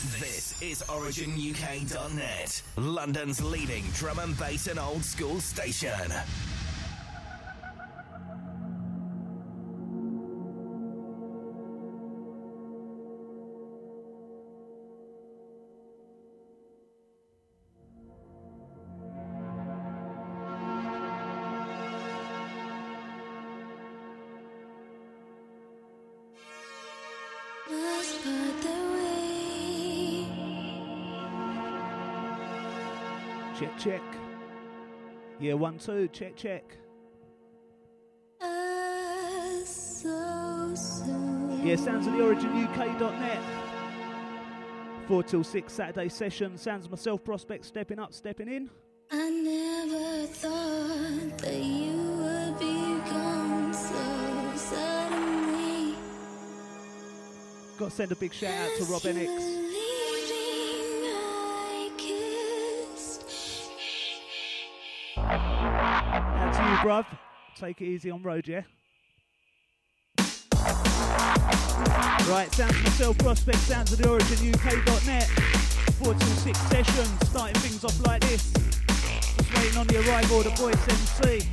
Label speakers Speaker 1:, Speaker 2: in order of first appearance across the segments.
Speaker 1: This is OriginUK.net, London's leading drum and bass and old school station.
Speaker 2: Check. Yeah, one, two, check, check.
Speaker 3: Uh, so
Speaker 2: Yeah, sounds of the originuk.net. 4 till 6 Saturday session. Sounds of myself, Prospect, stepping up, stepping in.
Speaker 3: I never thought that you would be gone so suddenly.
Speaker 2: Got to send a big shout out to Rob
Speaker 3: As
Speaker 2: bruv. Take it easy on road, yeah? Right, sounds of myself, Prospect, sounds of the originuk.net. 4 till 6 session, starting things off like this. Just waiting on the arrival of the voice MC.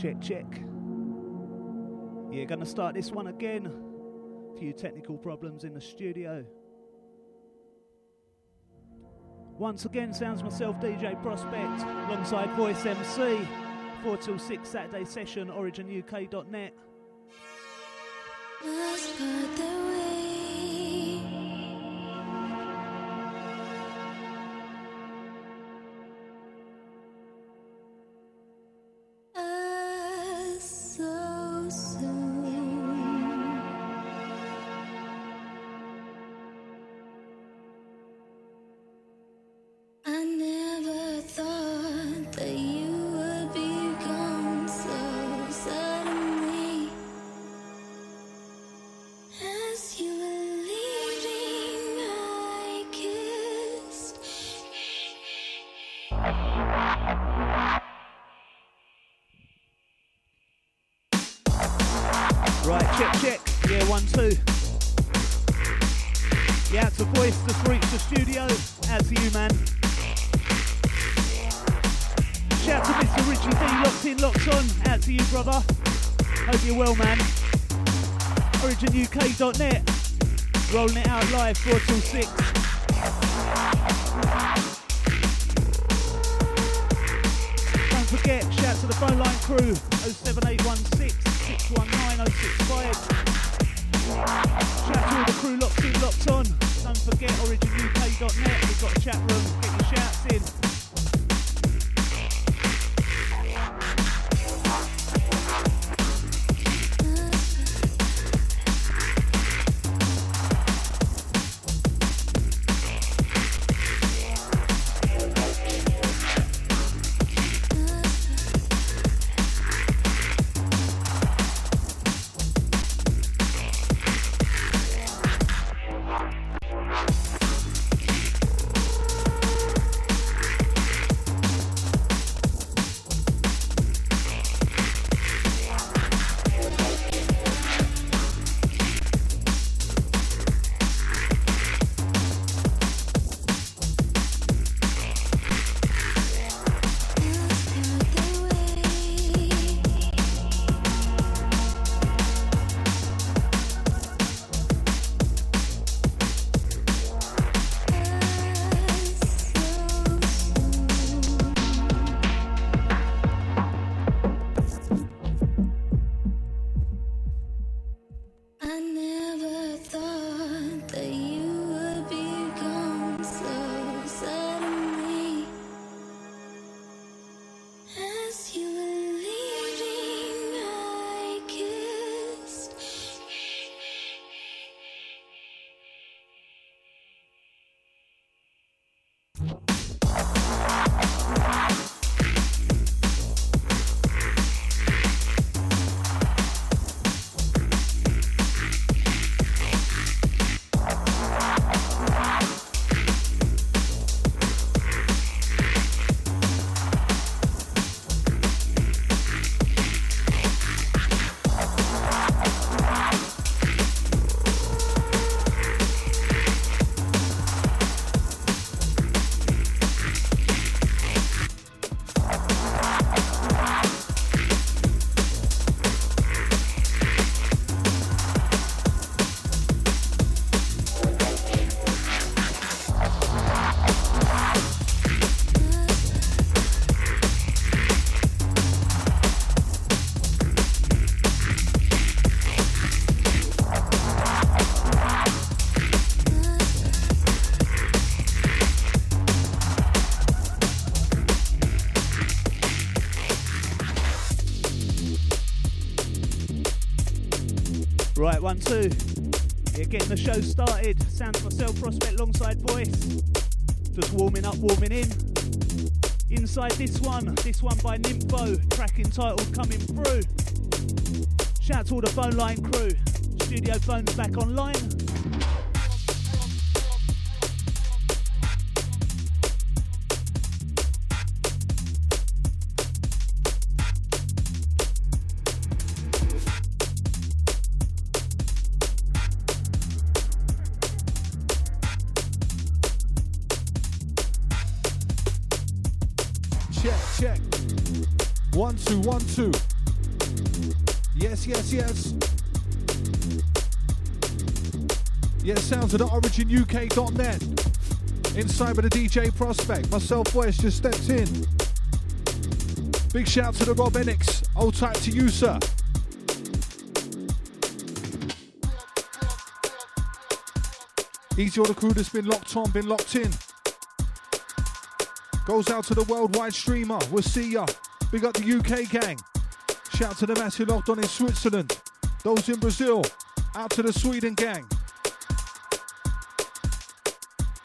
Speaker 2: Check, check. Yeah, gonna start this one again. A Few technical problems in the studio. Once again, sounds myself, DJ Prospect, alongside Voice MC. 4 till 6 Saturday session, originuk.net. Rolling it out live, 4 one, two. Yeah, getting the show started. Sounds myself, Prospect, alongside voice. Just warming up, warming in. Inside this one, this one by Nymfo, track entitled Coming Through. Shout to all the phone line crew. Studio phones back online.
Speaker 4: The Inside with the DJ Prospect. Myself West just stepped in. Big shout to the Rob Enix. Old type to you, sir. Easy all the crew that's been locked on, been locked in. Goes out to the worldwide streamer. We'll see ya. Big up the UK gang. Shout to the mass who locked on in Switzerland. Those in Brazil. Out to the Sweden gang.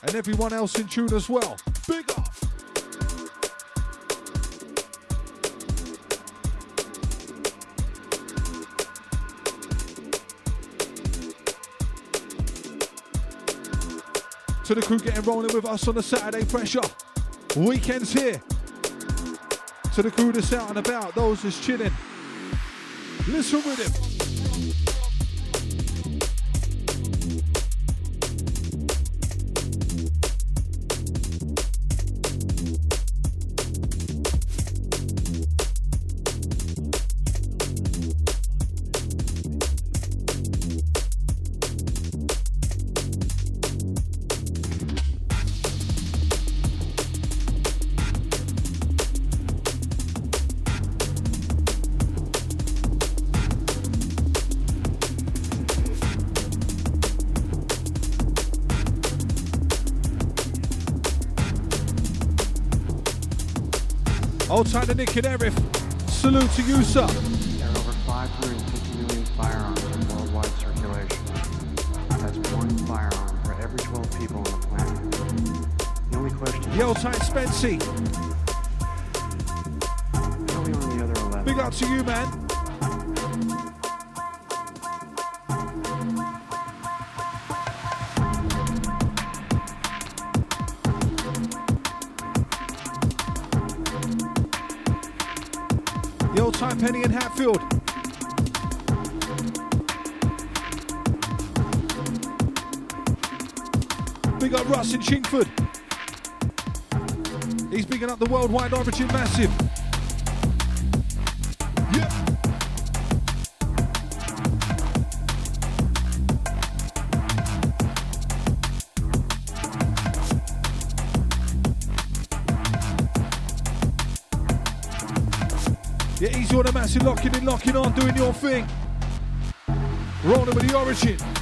Speaker 4: And everyone else in tune as well. Big up. To the crew getting rolling with us on the Saturday pressure. Weekends here. To the crew that's out and about, those that's chilling. Listen with him. Nick and. Salute to you, sir.
Speaker 5: The
Speaker 4: origin massive. You're the massive locking in, locking on, doing your thing. Rolling with the origin.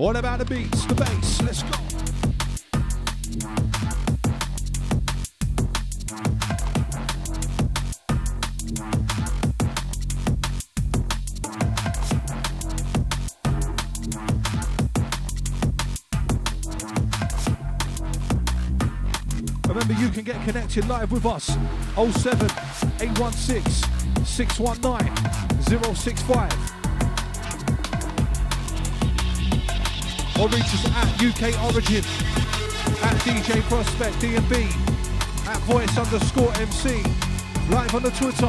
Speaker 4: All about the beats, the bass. Let's go. Remember, you can get connected live with us 07 816 619 065. Or reach us at UK Origin, at DJ Prospect DMB, at voice underscore MC, live on the Twitter.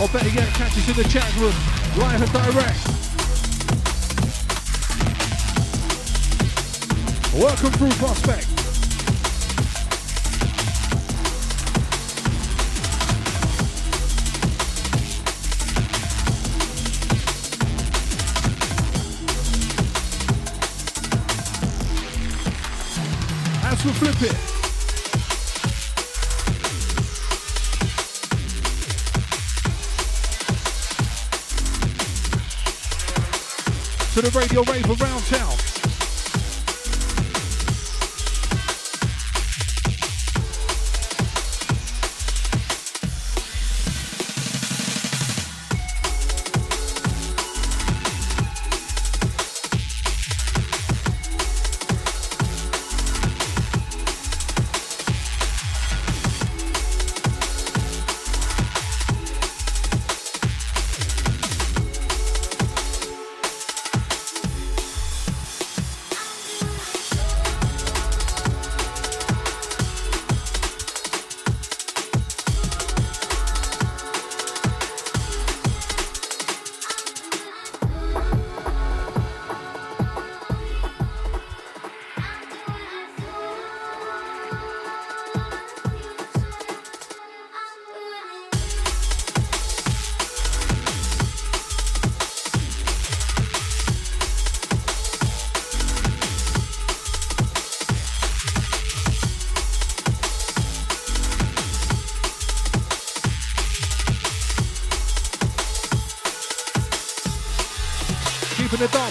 Speaker 4: Or better yet, catch us in the chat room, live and direct. Welcome through Prospect. It. To the radio rave around town.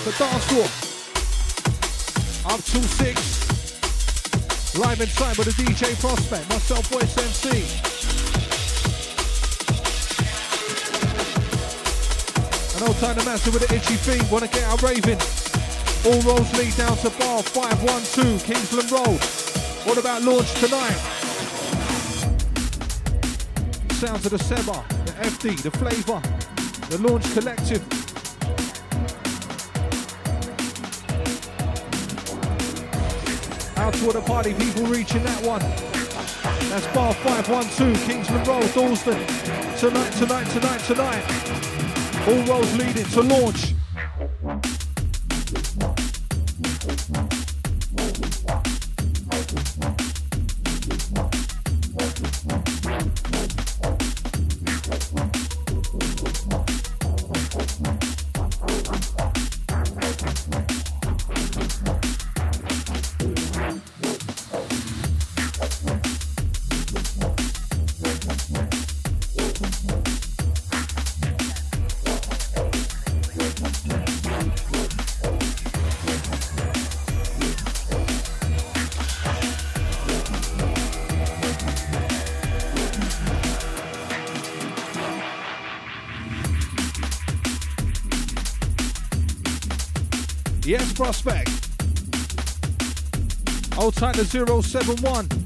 Speaker 4: The dance floor. Up till six. Live inside with the DJ Prospect, myself, Voice MC. An old time master with the itchy feet, wanna get out raving. All roads lead down to bar 512 Kingsland Road. What about launch tonight? Sounds of the Seba, the FD, the Flavor, the Launch Collective. All the party people reaching that one. That's bar 512, Kingsland Road, Dalston. Tonight, tonight, tonight, tonight. All roads leading to launch. Prospect. Old time to 071.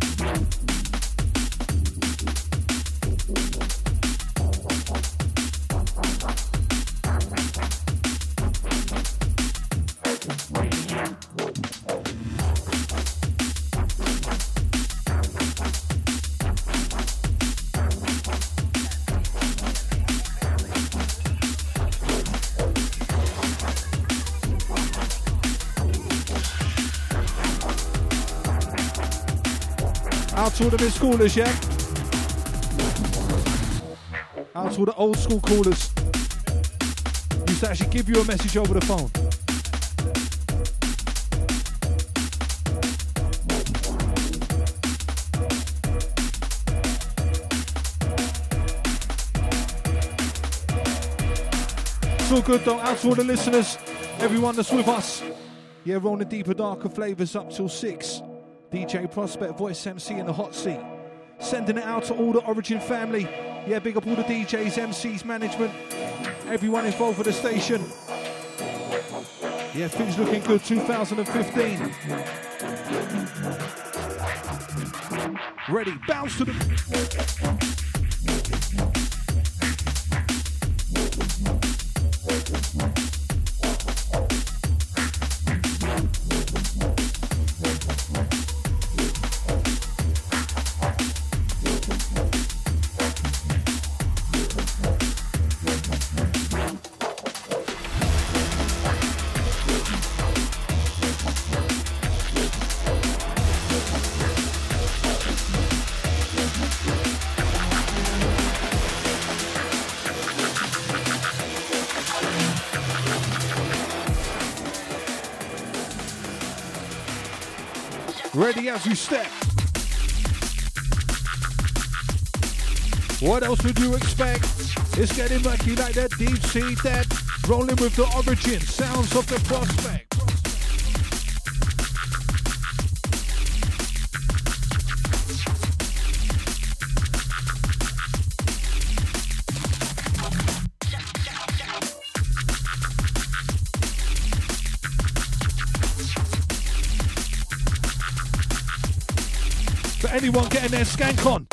Speaker 4: to the er mid schoolers, yeah? Out to er the old school callers. Used to actually give you a message over the phone. It's all good though, out to all the listeners, everyone that's with us. Yeah, rolling deeper, darker flavours up till six. DJ Prospect, voice MC in the hot seat. Sending it out to all the Origin family. Yeah, big up all the DJs, MCs, management, everyone involved with the station. Yeah, things looking good 2015. Ready, bounce to the. As you step. What else would you expect? It's getting murky like that deep sea that Rolling with the origin sounds of the prospect. Anyone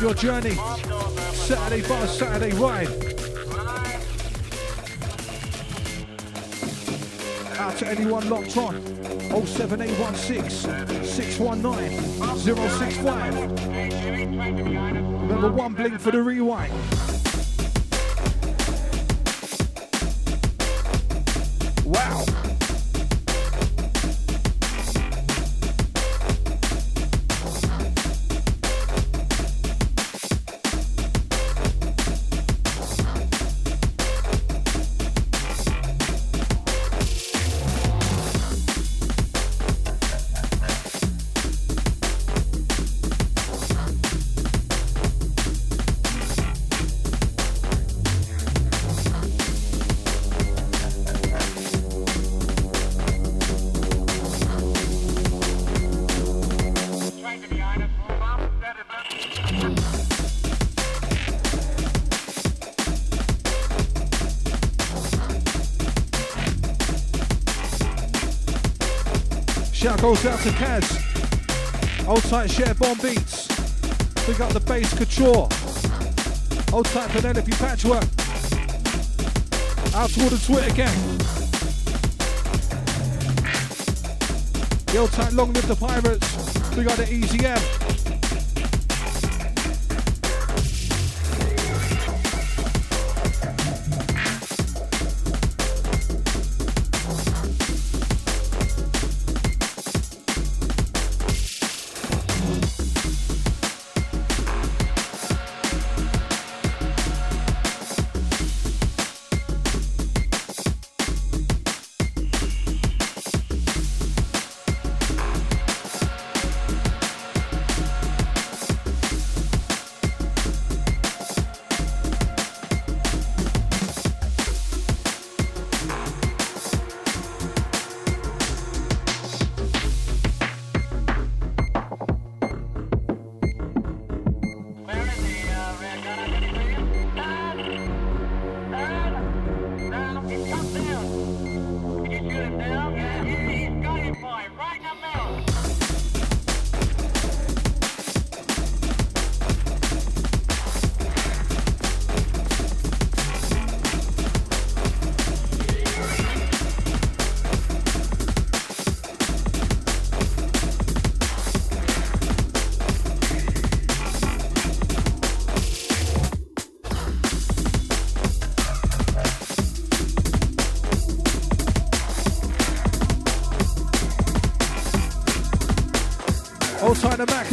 Speaker 4: your journey. Saturday bus, Saturday ride. Out to anyone locked on. 07816 619 065. Remember one blink for the rewind. Goes out to Kaz. Old tight share bomb beats. We got the bass couture. Old tight Penelope patchwork. Out toward the Twitter gang. The old tight long live the pirates. We got the easy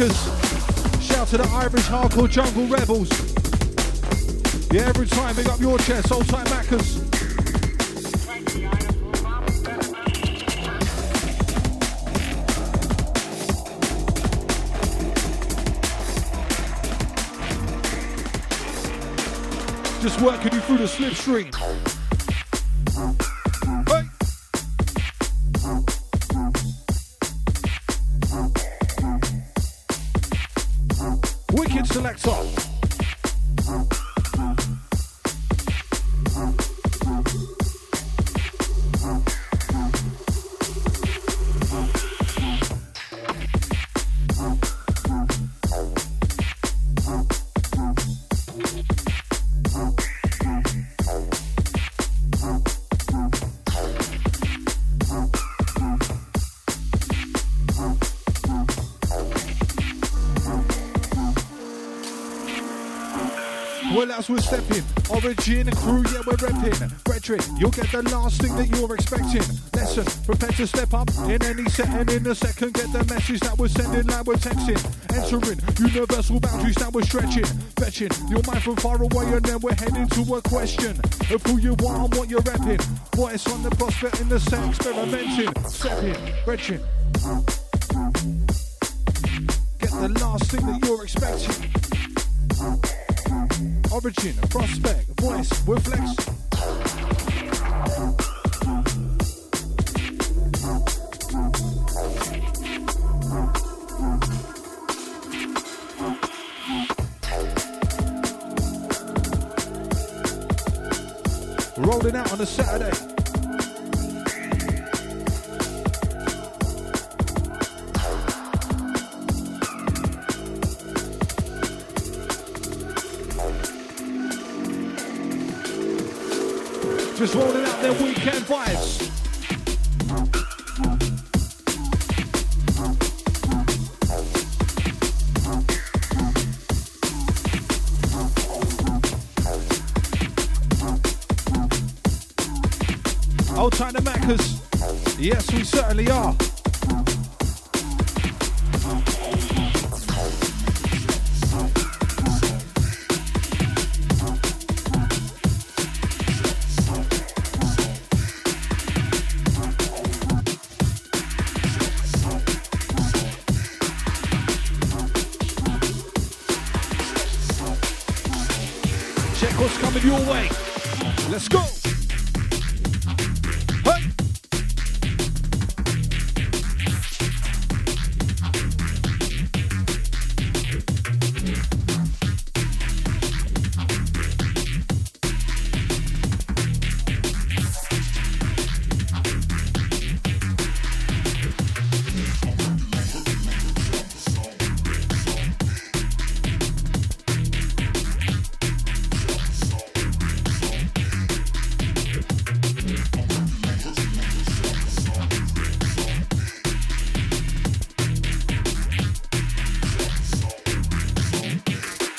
Speaker 4: M. Shout to the Irish Hardcore Jungle Rebels. Yeah, every time, big up your chest, old time Maccas. Just working you through the slipstream. As we're stepping. Origin crew, yeah, we're repping. Brethren, you'll get the last thing that you're expecting. Lesson, prepare to step up in any setting in a second. Get the message that we're sending, like we're texting. Entering universal boundaries that we're stretching. Fetching your mind from far away, and then we're heading to a question of who you are and what you're repping. Voice on the prospect in the set, experimenting. Stepping, Brethren. Get the last thing that you're expecting. Origin, prospect, voice, with flex. Rolling out on a Saturday.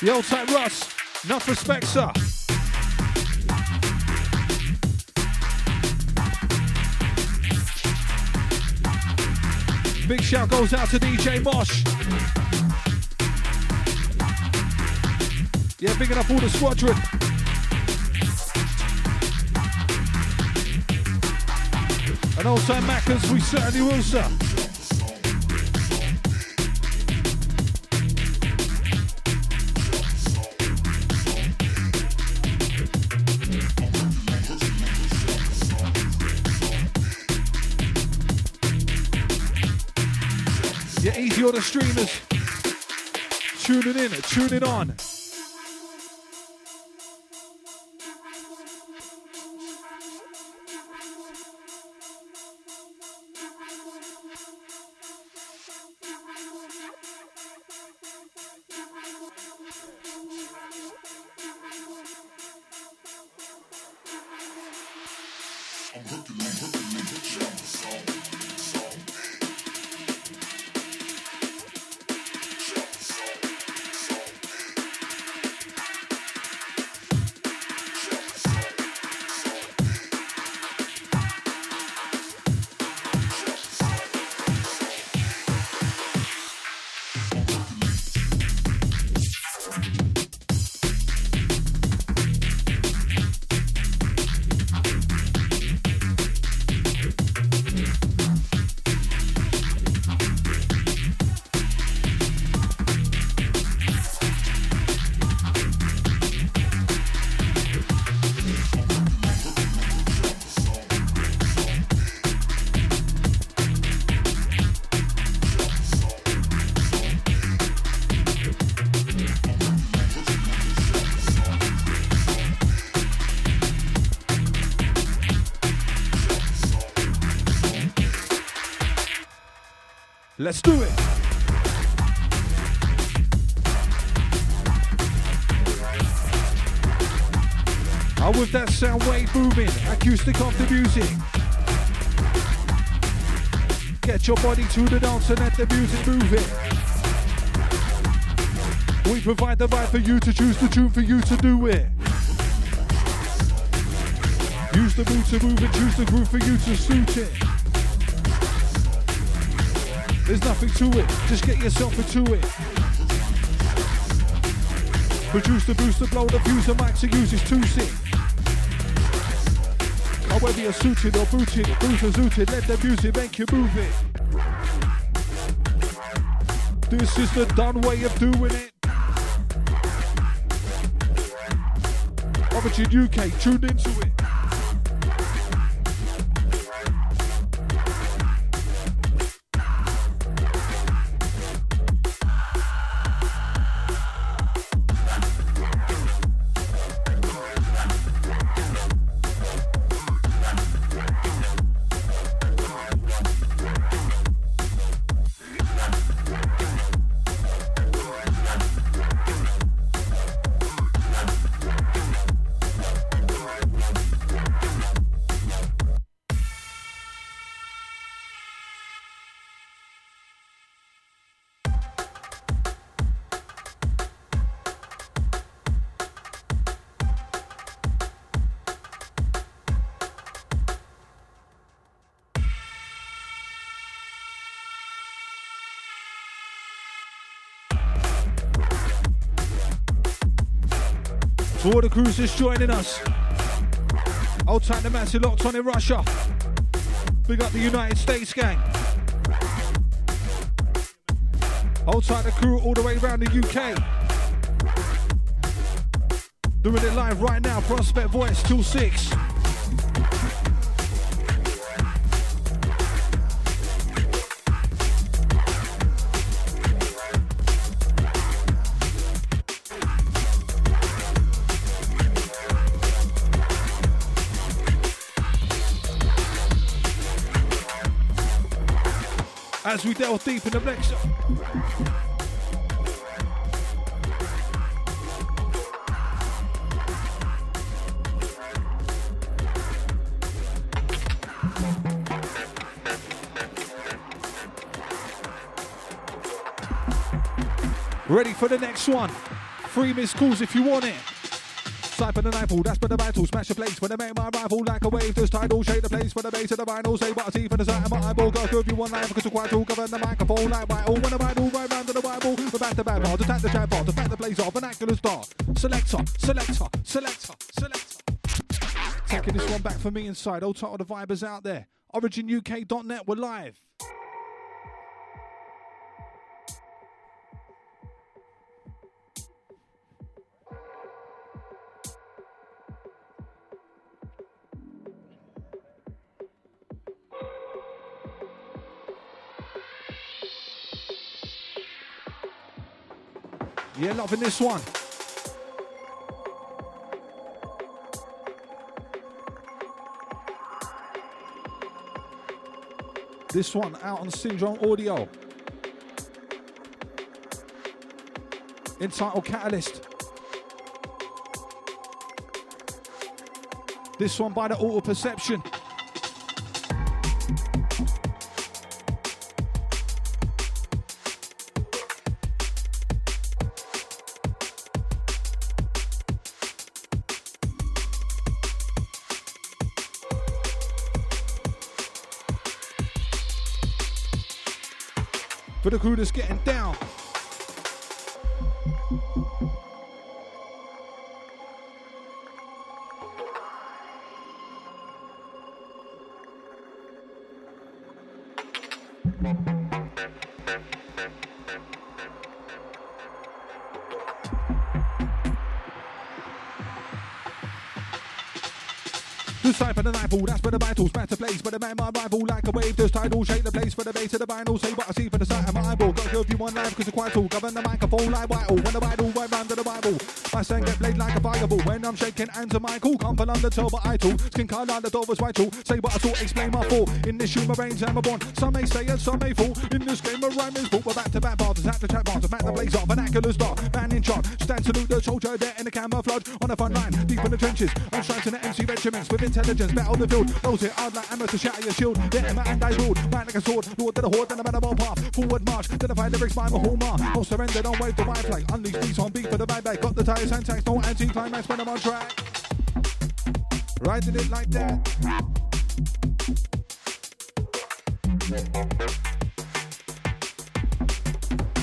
Speaker 4: The old type Russ. Enough respect, sir. Big shout goes out to DJ Mosh. Yeah, big enough all the squadron. And old time we certainly will, sir. On the streamers. Tuning in, tuning on. Let's do it. Oh, with that sound wave booming, acoustic of the music. Get your body to the dance and let the music move it. We provide the vibe for you to choose the tune for you to do it. Use the mood to move and choose the groove for you to suit it. There's nothing to it, just get yourself into it. Produce the booster, blow the fuse, and max use his two sick. Now whether you're suited or booted, boost or zooted, let the music make you move it. This is the done way of doing it. Origin UK, tune into it. The cruisers joining us. Old time the massive locked on in Russia. Big up the United States gang. Hold tight the crew all the way around the UK. Doing it live right now, Prospect Voice 26. As we delve deep in the next. Ready for the next one. Three missed calls if you want it. Cypher the nightfall, that's for the battle. Smash the place when I make my rifle like a wave. Just tidal, shake the place for the base of the vinyl. Say what I see for the side of my eyeball. Go through if you want live because quite tall. Cover the microphone like vital. When the vital, right round to the Bible. We're back to bad bar, attack the trap bar, to back the blaze off. Vernacular star. Selector, selector, selector, selector. Taking this one back for me inside. Old title, the vibers out there. OriginUK.net, we're live. Yeah, loving this one. This one out on Syndrome Audio. Entitled Catalyst. This one by the Auto Perception. The crew that's getting down. Side for the nightfall, that's for the vitals, back to place, but the man my rival like a wave, just tidal, shake the place. For the base of the vinyl, say what I see for the sight of my eyeball, got to you one live because you're quite tall, govern the microphone like vital, when the vital right round to the Bible, my son get played like a fireball, when I'm shaking hands to Michael, come toe, but I too, skin colour like the door was vital, say what I saw, explain my fault, in this human range I'm a born, some may say and some may fall, in this game of rhyme is full, we're back to back bars, at the chat bars, back the blaze off, vernacular star, man in charge, stand salute the soldier there in the camouflage, on the front line, deep in the trenches, I'm striking the MC regiments with intelligence, battle the field, Knows it hard like hammer to shatter your shield. Let him and I ruled, right like a sword. Lord to the horde, then I'm at a path. Forward march, to the fight lyrics by my whole mark. No surrender, don't wave the white flag. Unleash beats on beat for the bad. Got the tires and tanks, no anti-climax when I'm on track. Riding it like that.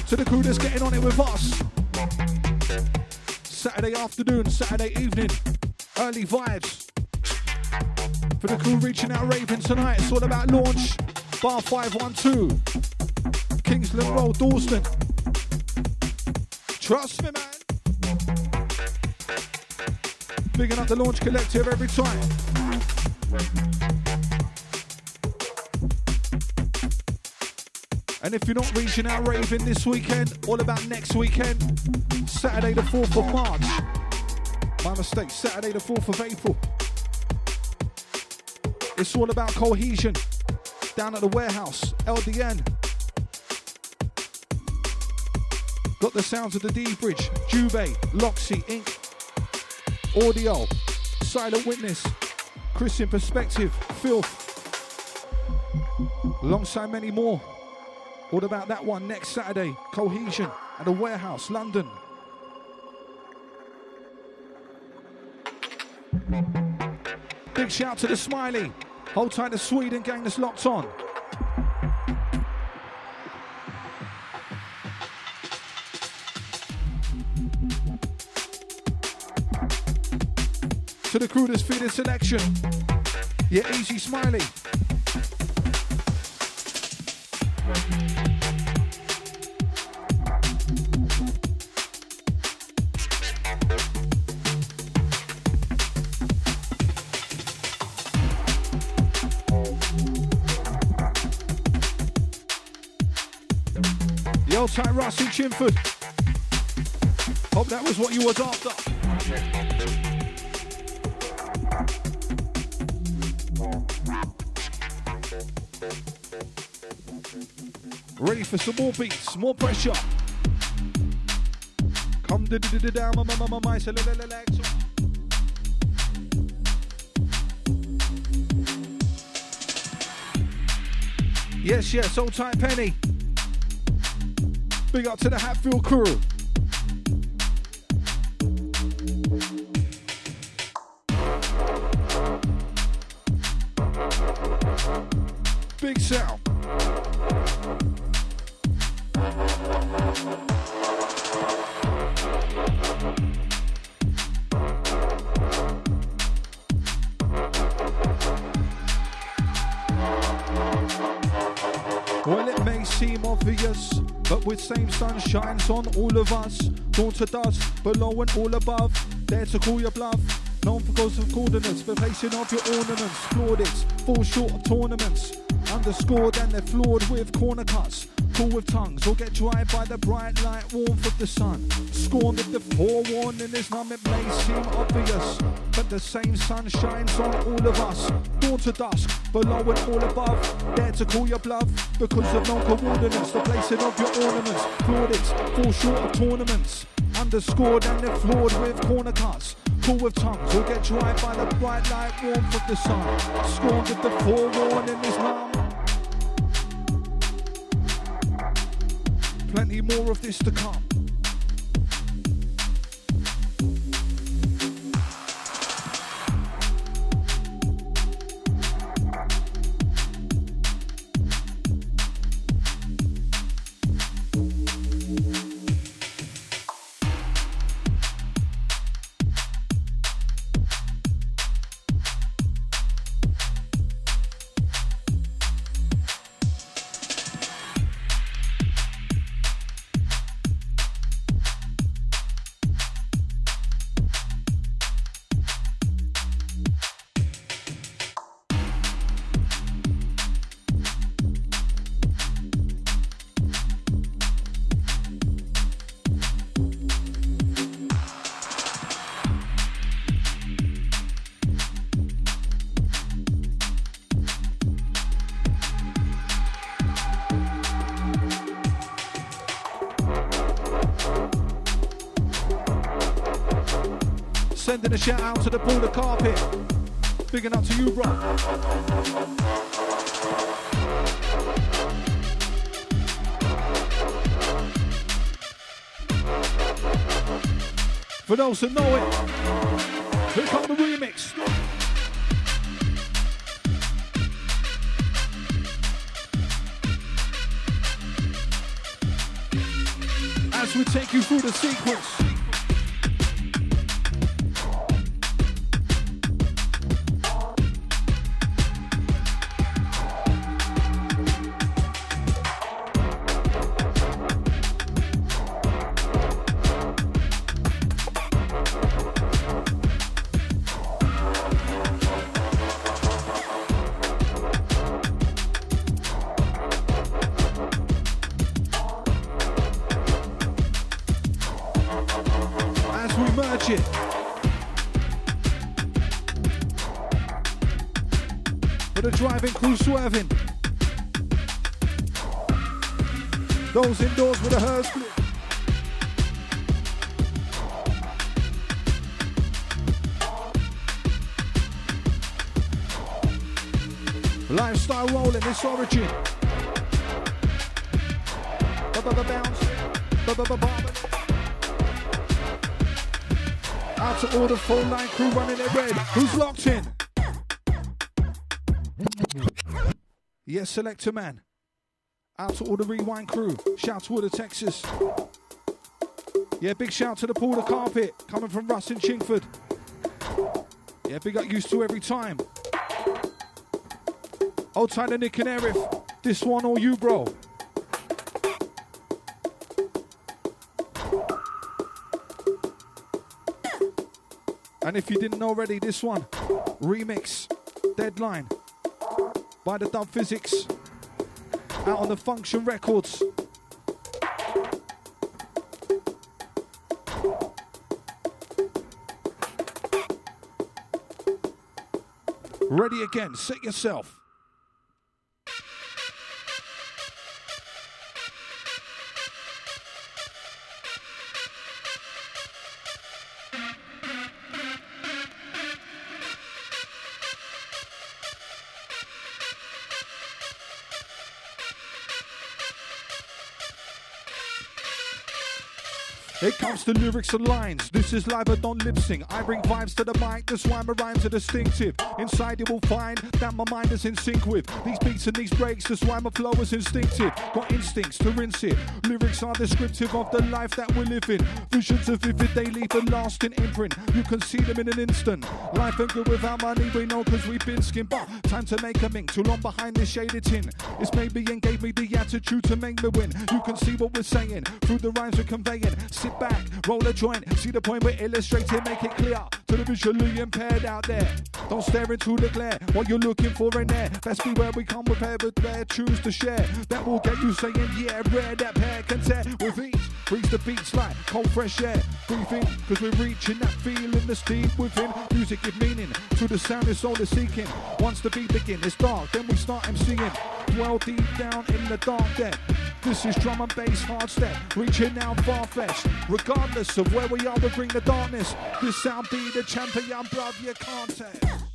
Speaker 4: To the crew that's getting on it with us. Saturday afternoon, Saturday evening, early vibes. For the crew reaching out raving tonight, it's all about launch. Bar 512. Kingsland Road, Dalston. Trust me, man. Bigging up the launch collective every time. And if you're not reaching out raving this weekend, all about next weekend, Saturday the 4th of March. My mistake, Saturday the 4th of April. It's all about cohesion. Down at the warehouse, LDN. Got the sounds of the dBridge, Juve, Loxy, Ink Audio, Silent Witness, Christian Perspective, Filth. Alongside many more. What about that one next Saturday, Cohesion at the warehouse, London. Big shout to the Smiley. Hold tight to Sweden gang that's locked on. To the crew that's feeding selection. Yeah, easy Smiley. The old tight Ross in Chingford. Hope that was what you was after. Ready for some more beats, more pressure. Come down, my my my my. Yes, yes, old tight penny. Big up to the Hatfield crew. Big shout. Well, it may seem obvious but with same sun shines on all of us. Dawn to dust, below and all above. There to call your bluff. Known for goals of coordinates, for placing of your ornaments. Plaudits, fall short of tournaments. Underscored and they're flawed with corner cuts. Cool with tongues, or get dried by the bright light warmth of the sun. Scorned with the forewarning is none, it may seem obvious. But the same sun shines on all of us. Dawn to dusk, below and all above. Dare to call your bluff because of non coordinates. The placing of your ornaments. Plaudits, fall short of tournaments. Underscored and they're flawed with corner cuts. Cool with tongues, or get dried by the bright light warmth of the sun. Scorned with the forewarning is none. Plenty more of this to come. Shout out to the border carpet. Big up to you, bro. For those who know it, here come the remix. Out to all the full line crew running it red. Who's locked in? Yes, selector man. Out to all the rewind crew. Shout to all the Texas. Yeah, big shout to the pool of carpet coming from Russ and Chingford. Yeah, big up used to every time. Old to Nick and Erif. This one or you, bro. And if you didn't already, this one, remix, deadline, by the Dub Phizix, out on the Function Records. Ready again, set yourself. Comes to lyrics and lines. This is live, I don't lip sync. I bring vibes to the mic, that's why my rhymes are distinctive. Inside you will find that my mind is in sync with these beats and these breaks. That's why my flow is instinctive. Got instincts to rinse it. Lyrics are descriptive of the life that we're living. Visions of vivid, they leave a lasting imprint. You can see them in an instant. Life ain't good without money, we know cause we've been skinned. But time to make a mink. Too long behind this shaded tin. It's made me and gave me the attitude to make me win. You can see what we're saying through the rhymes we're conveying. Sit back, roll a joint, see the point we're illustrating, make it clear to the visually impaired out there. Don't stare into the glare, what you're looking for in there. Best be where we come prepared with rare choose to share. That will get you saying, yeah, rare that pair can tear with ease. Freeze the beats like cold fresh air. Breathe in, cause we're reaching that feeling that's deep within. Music give meaning to the sound it's soul is seeking. Once the beat begin, it's dark, then we start MCing. Dwell deep down in the dark depth. This is drum and bass hard step, reaching out far fetched. Regardless of where we are, we bring the darkness. This sound be the champion, blood, you can't tell.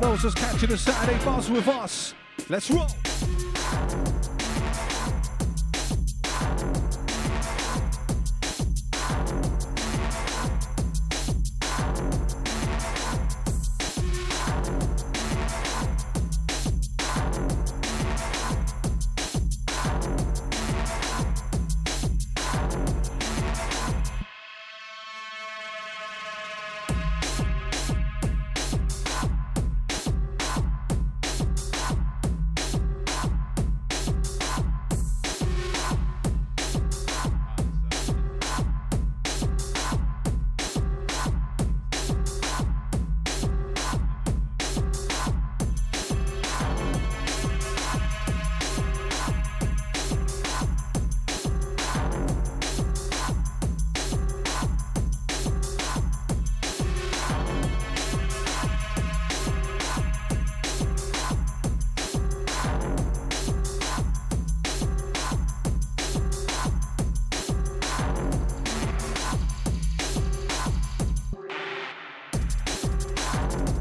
Speaker 4: Those just catching the Saturday buzz with us, let's roll.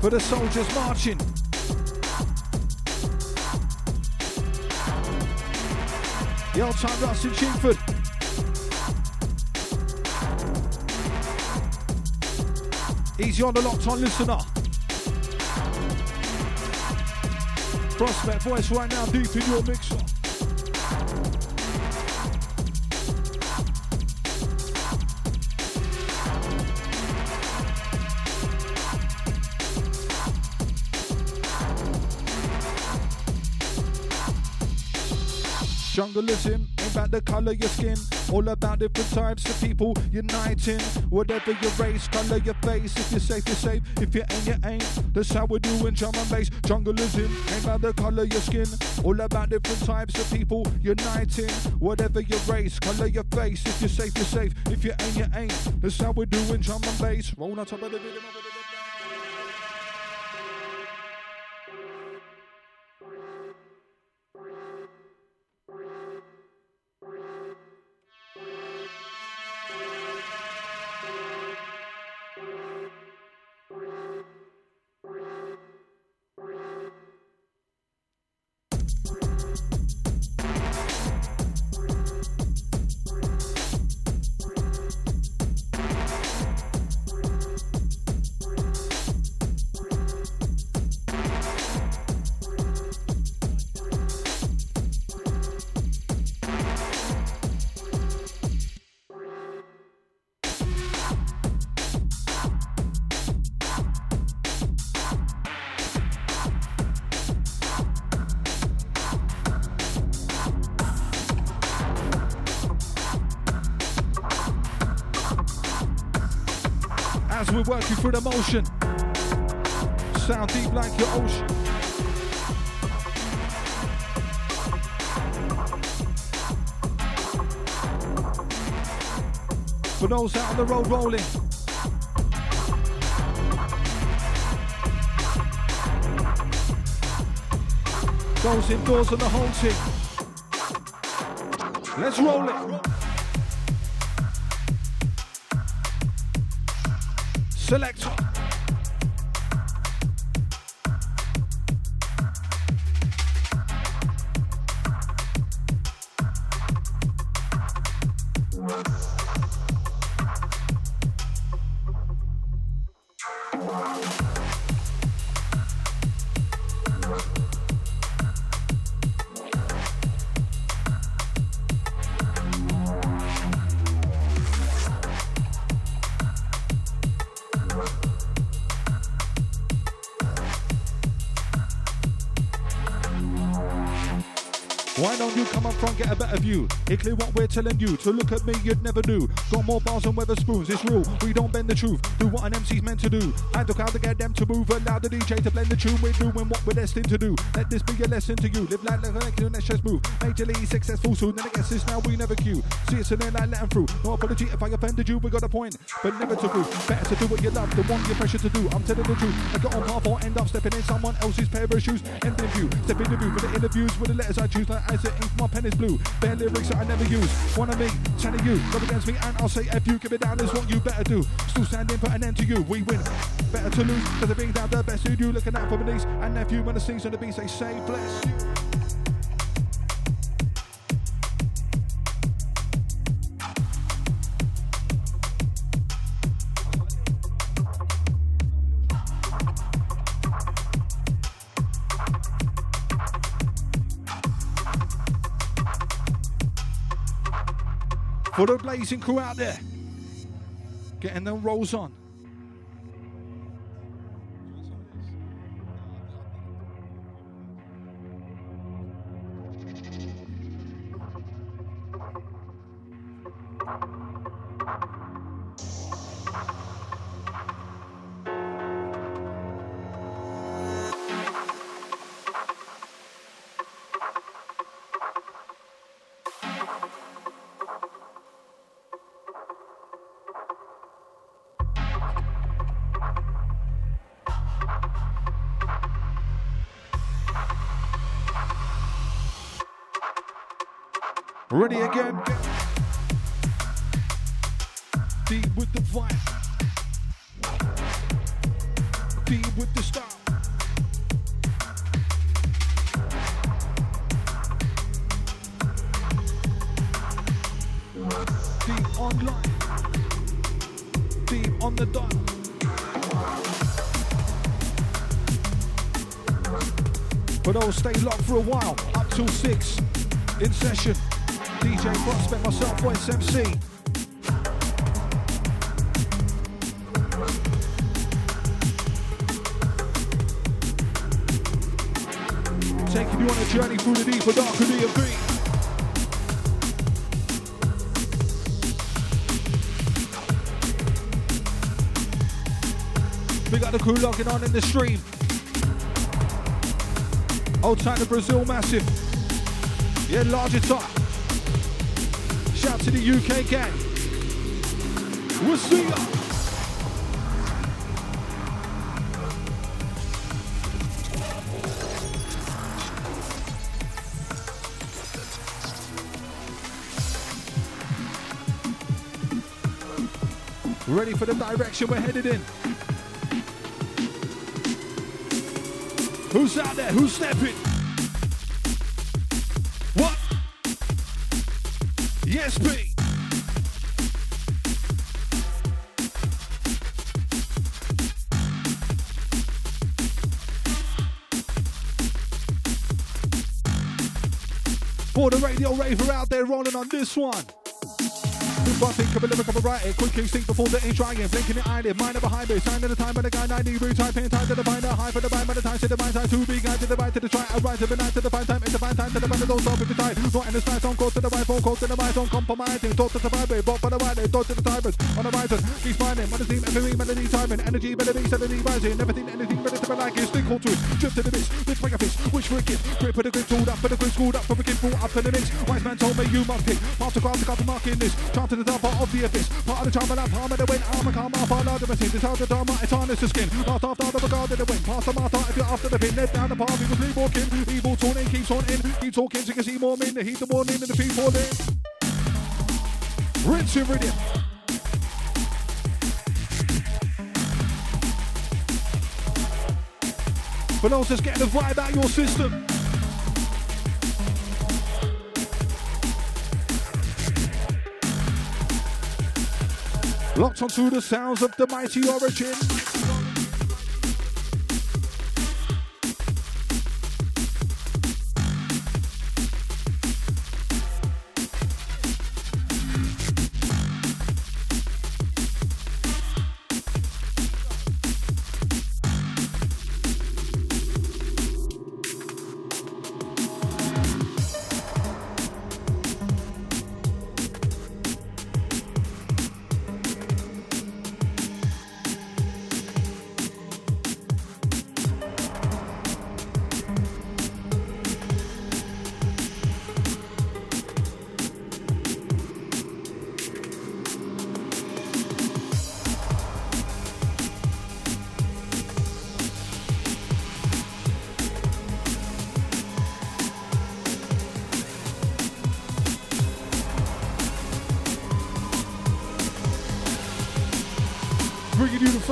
Speaker 4: For the soldiers marching. The old time Russ in Chingford. Easy on the locked on listener. Prospect voice right now deep in your mixer. Ain't about the color your skin. All about different types of people uniting. Whatever your race, color your face. If you're safe, you're safe. If you ain't, you ain't. That's how we're doing drum and bass. Jungleism ain't about the color your skin. All about different types of people uniting. Whatever your race, color your face. If you're safe, you're safe. If you ain't, you ain't. That's how we're doing drum and bass. Roll on top of the rhythm. We're working through the motion, sound deep like your ocean. For those out on the road rolling, those indoors on the whole team. Let's roll it. Selector. Front, get a better? It clear what we're telling you. To look at me, you'd never do. Got more bars than weather spoons. It's real. We don't bend the truth. What an MC's meant to do. And the crowd to get them to move. Allow the DJ to blend the tune. We're doing what we're destined to do. Let this be a lesson to you. Live like like you, let's just move. Majorly successful soon. Then I guess this now we never queue. See it's in there like let 'em through. No apology if I offended you. We got a point, but never to prove. Better to do what you love. than one you're pressure to do. I'm telling the truth. I got on path or end up stepping in someone else's pair of shoes. End in view. Step in the view for the interviews with the letters I choose. Like as the ink, my pen is blue. Bare lyrics that I never use. One of of you. Come against me and I'll say if you give it down is what you better do. Still standing for an end to you. We win. Better to lose. Cause I bring down the best in you. Looking out for niece and nephew. When the scenes on the beats they say bless you. For the blazing crew out there, getting them rolls on. Ready again. Deep with the vibe. Deep with the style. Deep online. Deep on the dial. But I'll stay locked for a while, up till six, in session. DJ Prospect, myself, Voice MC. Taking you on a journey through the deep for darker DnB. We got the crew logging on in the stream. Old time to Brazil massive. Yeah, larger top. To the UK gang. We'll see ya. Ready for the direction we're headed in. Who's out there? Who's stepping? For the radio raver out there rolling on this one. Think of a lyric a right quick instinct before the ain't trying, blinking the eyelid, mind behind me, sign of the time when the guy 90 degree type in time to the find high for the bind by the time to the mind time to be guide to the right to the try, I to the night to the fine time, it's the fine time to the band don't stop if you try, right in the on close to the right, phone close to the right, on compromising, talk to the vibrate, but for the right, talk to the timers, on the horizon, keep finding, when the team, every melody timing, energy, melody, suddenly rising, never think anything better to be like it, stick hold to it, drip to the lift like a fist, wish for a gift, grip for the grip, tooled up for the grip, screwed up from a kid, brought up in the mix, wise man told me you must pick, pass the craft, the craft, marking this, chant to the top of the abyss, Part of the charm and I'm palm of the wind. I'm a calm off all of the machine. This hard to dharma, it's harness the skin. Last after the regard of the wind. Past the martha if you're after the pin. Let down the path, people sleep walking. Evil taunting keeps on in. Keep talking so you can see more men. The heat the warning and the people in. Rinse and rhythm. For those that's getting the vibe out your system. Locked onto the sounds of the mighty origin.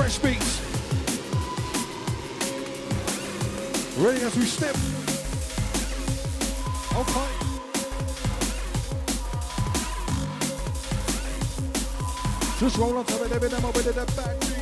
Speaker 4: Fresh beats. Ready as we step. Okay. Just roll on top of them and over to back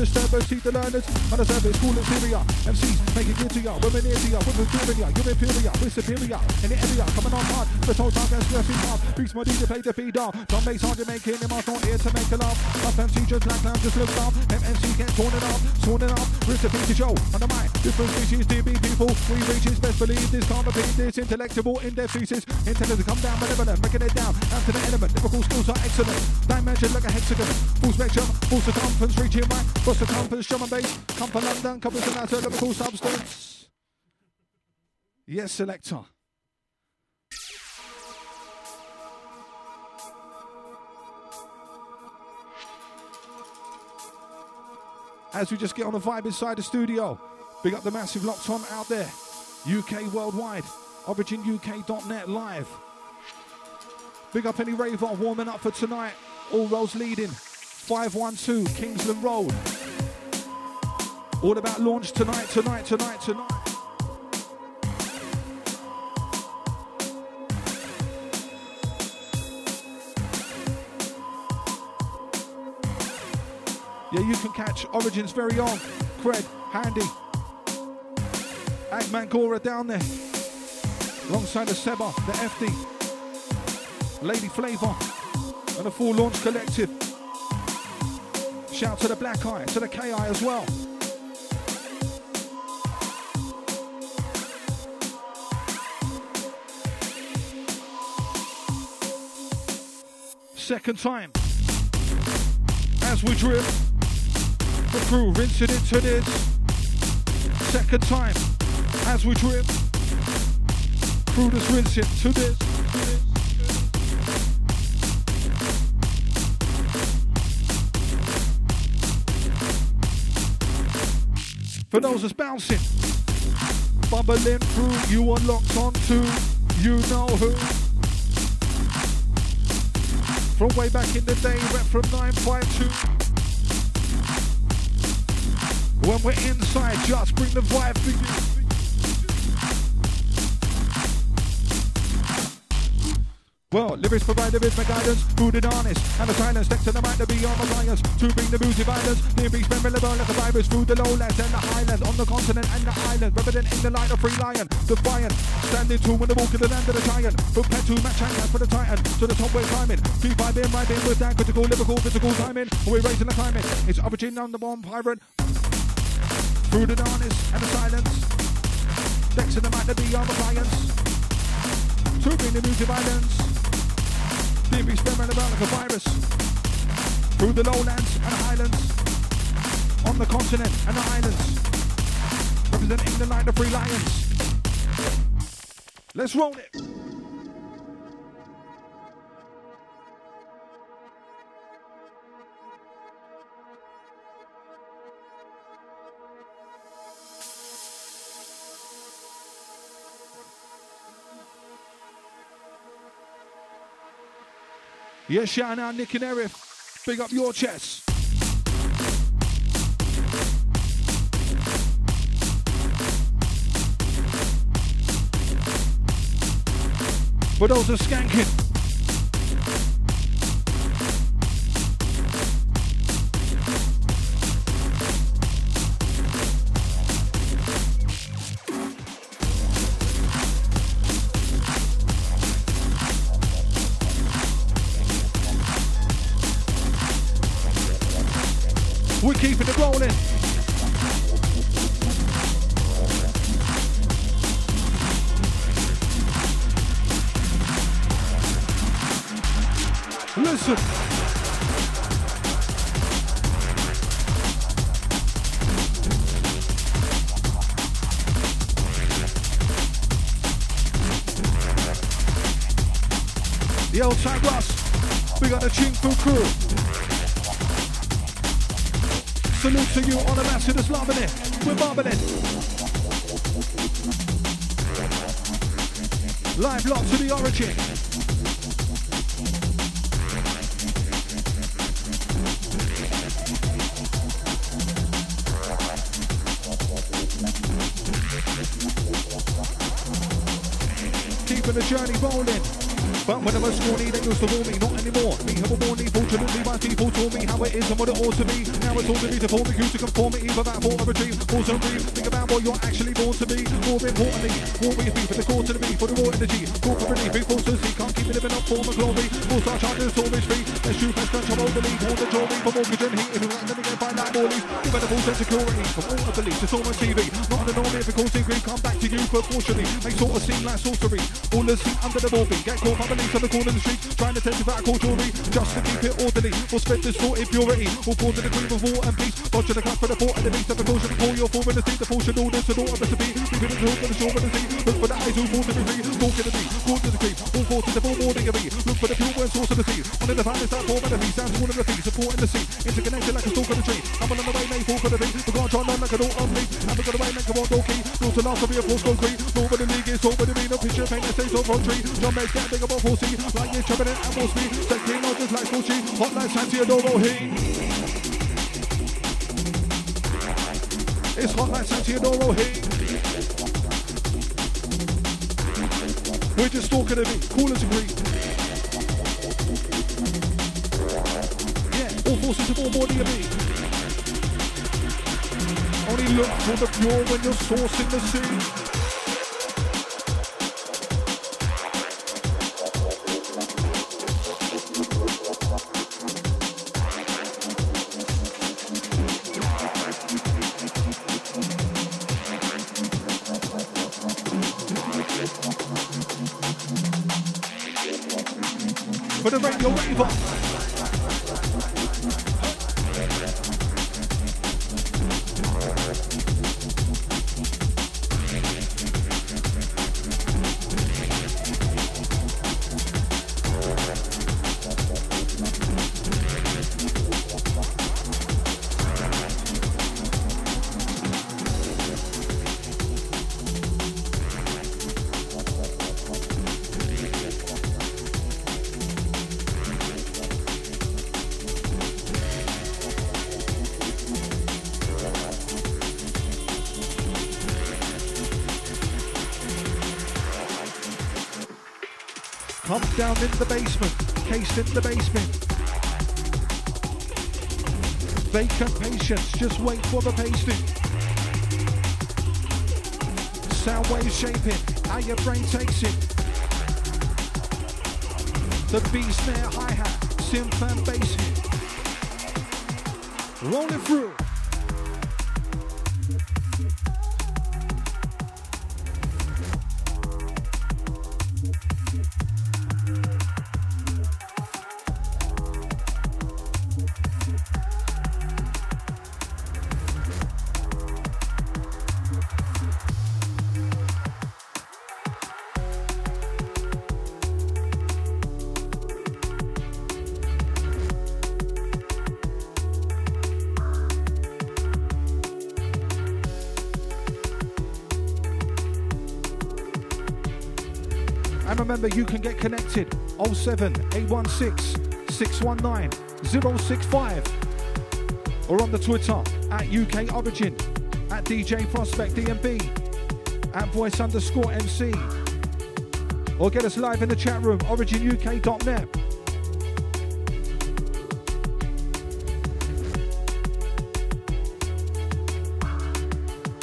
Speaker 4: and disturbers. The learners. The surface, cool inferior. MCs make it clear to ya. Women near to ya. Women inferior. You're inferior. We're superior. In the area, coming on hard. The whole time that's stressing hard. Beats my DJ play the feed off. Don't make hard to make it. Them not here to make a laugh. Up MC just like clown just look off. MMC get torn it off. Torn it off. Recipe to show. On the mic. Different species, DB people. We reaches. Best believe this can't repeat this. Intellectual in their thesis. To come down malevolent. Making it down. Down to the element. Lyrical skills are excellent. Dimension like a hexagon. Full spectrum. Full circumference. Reaching right. Full circumference. Drum and bass. Come from London. Covers an outer lyrical substance. Yes, selector. As we just get on the vibe inside the studio, big up the massive locked on out there. UK worldwide, originuk.net live. Big up any raver warming up for tonight. All roads leading. 512 Kingsland Road. All about launch tonight, tonight, tonight, tonight. Yeah, you can catch Origin's very on. Cred, Handy, Agman Gora down there, alongside the Seba, the FD, Lady Flavor, and the full launch collective. Shout to the Black Eye, to the KI as well. Second time. As we drip, the crew rinsing into this. Second time. As we drip, crew just rinsing to this. For those that's bouncing, bubbling through, you unlocked onto, you know who. From way back in the day, rep from 952. When we're inside, just bring the vibe for you. Well, lyrics provide with my guidance, and honest, and the silence next to the mic to be on my bias, to bring the music violence, lyrics memorable like a virus through the the lowlands and the highlands, on the continent and the island, resident in the light of free lion, defiant, standing tall when the walk in the land of the giant, pet to match and for the titan, to the top we're climbing, keep vibing, riding with that critical, lyrical, physical timing, we're raising the climate, it's origin on the bomb pirate, the darkness and the silence, next to the mic to be on the to bring the music violence. Theory spreading about like a virus. Through the lowlands and highlands. On the continent and the islands. Representing the night of free lions. Let's roll it. Yeah, shout out Nick and Erif. Big up your chest. Those are skanking. Always free. Let's shoot, let's control the lead, hold the jewelry it of security from all of the leads. It's all on TV, not an enormous because in green, come back to you, but fortunately, they sort of seem like sorcery. All the seen under the ball get caught by the links on the corner of the street, trying to testify culturally, just to keep it orderly. We'll spread this thought impurity, we'll cause a degree of war and peace. Dodge the cup for the fort and the beast of the caution, call your form in the sea, the portion orders, the of the recipe. Leave it in the the shore of the sea. Look for the eyes who fall to the tree, talk to the beat, call to the creep, all forth to the full morning of me. Look for the pure word source of the sea. One of the finest that form of the beast, sounds one of the feet, supporting the sea. Interconnected like a stalk of the tree. I'm on the way, may fall for the beat. We're gonna try on like a door on me. Haven't got away, make a one door key. Rules last, I'll be a force concrete. Nor the league is, over the mean, picture, paint that stays on front tree. John Mays, big above 4C. Like you're traveling at more speed. Take clean, just like Gucci. Hot like Santiago Heat. It's hot like Santiago Heat. We're just talking to me. Cool as a green. Yeah, all forces of all body of me. Only look for the pure when you're sourcing the sea. In the basement, cased in the basement. Vacant patience, just wait for the pasting. Sound wave shaping, how your brain takes it. The B snare hi-hat, synth and bass hit. Rolling through. 07 816 619 065 or on the Twitter at UK Origin, at DJ Prospect DnB, at voice underscore MC, or get us live in the chat room, originuk.net.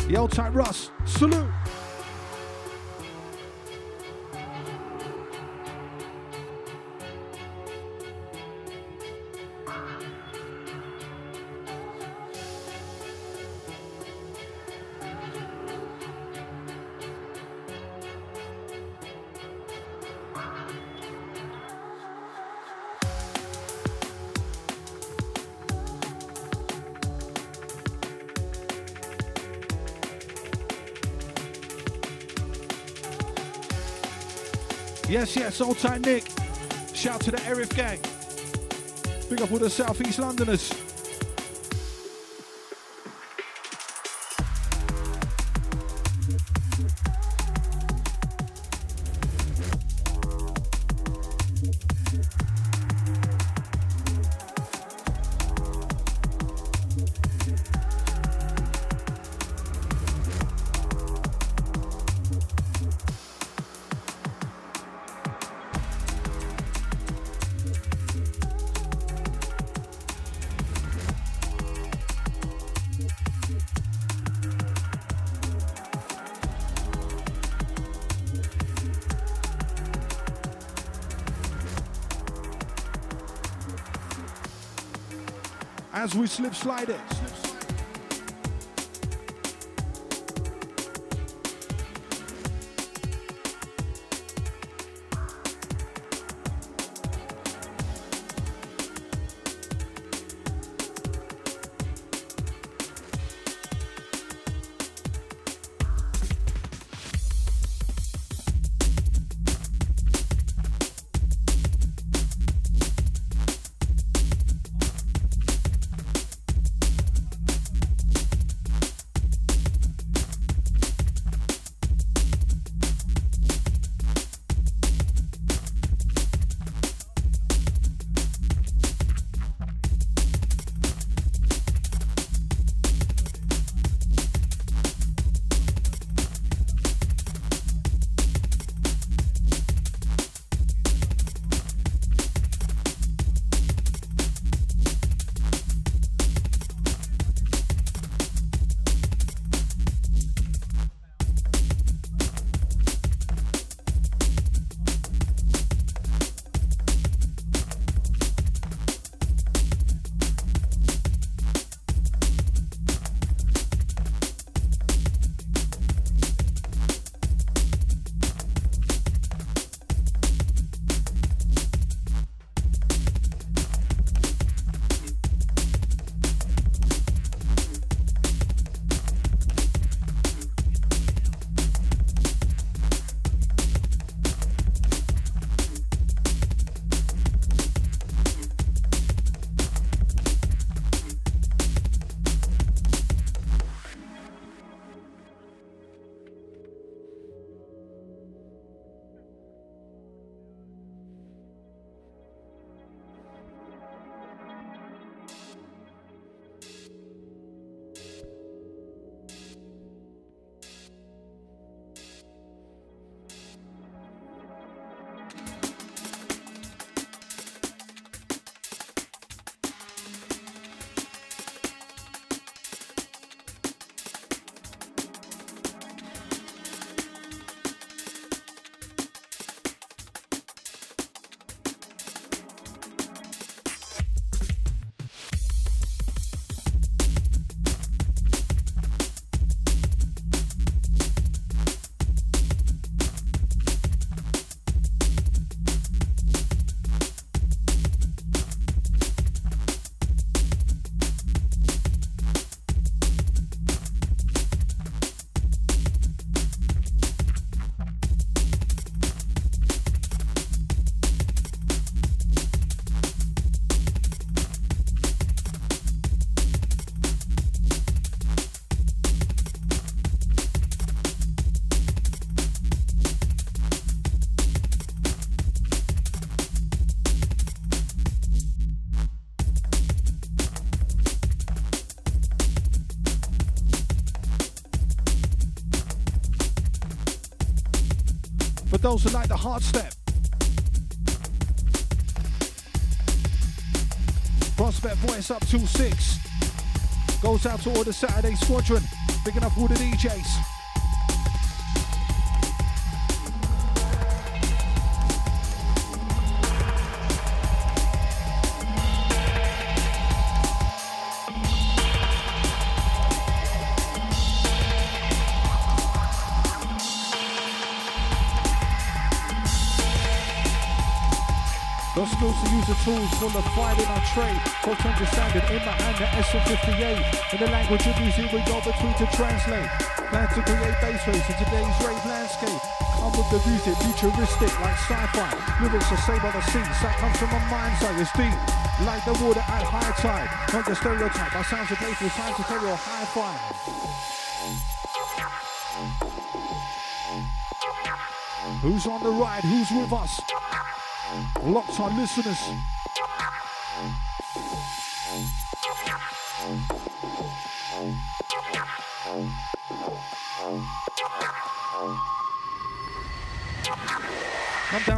Speaker 4: Yo, tight Russ, salute. Yes, yes, old time Nick. Shout to the Erif gang. Big up all the Southeast Londoners. As we slip slide. Those who like the hard step. Prospect voice up till six. Goes out to all the Saturday squadron. Picking up all the DJs. The tools for the fight in our trade. Both understanding in my hand the SM58. In the language of music we go between to translate. Plan to create bass race in today's rave landscape. Come with the music, futuristic like sci-fi. Lyrics are saved by the sea, sight comes from my mind's eye, it's deep. Like the water at high tide. Not the stereotype, our sounds are playful, carry your high five. Who's on the ride? Who's with us? Locked on listeners.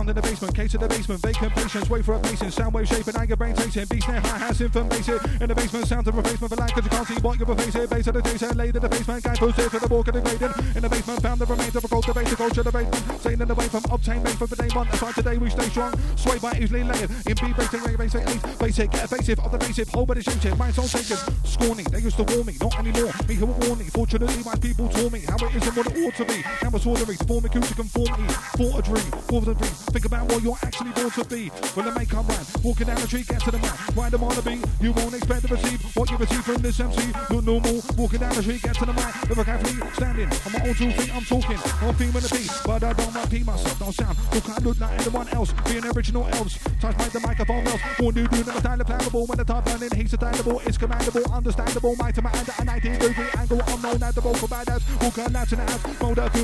Speaker 4: In the basement, case of the basement, vacant patience, wait for a patient, sound wave shaping, anger brain tasting, beat snare, high hats, information. In the basement, sound of replacement for lack, cause you can't see what you're replacing. Base of the station, laid in the basement, guy posted for the walk of the grading. In the basement, found the remains of a cultivated culture, the basement, staying in the way from obtain base for the day one. That's today we stay strong, sway by easily layered. In B basic, reggae basic, basic, get evasive of the basic, whole body shaped, mind soul shaken, scorning. They used to warn me, not anymore. Me who were warning, fortunately, my people taught me how it isn't what it ought to be. Now it's ordinary, to form acoustic conformity, for a dream, for the dream. Think about what you're actually born to be. When the make come rhyme, walking down the street, get to the man, ride them on the beat. You won't expect to receive what you receive from this MC. Look normal, walking down the street, get to the mic. If I can't flee, standing on my own two feet, I'm talking. I'm feeling the beat, but I don't repeat myself. Don't sound, look, I look like anyone else. Being original elves, touch my the microphone else. Born new, do never time plannable. When the top burning, he's attainable, it's commandable, understandable. My to my 90 degree angle, at the vocal badass. Walk out to the house,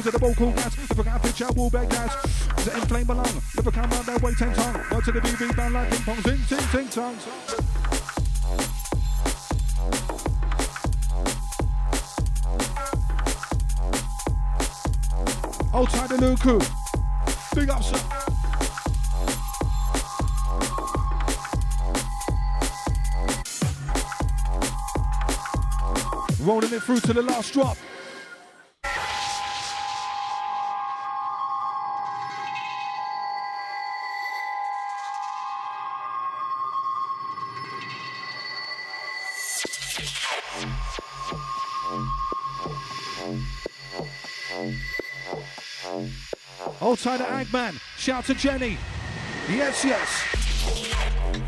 Speaker 4: to the vocal beg cats. To inflame that way, ten tongue. Word to the BB band like ping pong, sing songs. Old tight the Luku. Big up, sir. Rolling it through to the last drop. Old of Agman. Shout to Jenny. Yes, yes.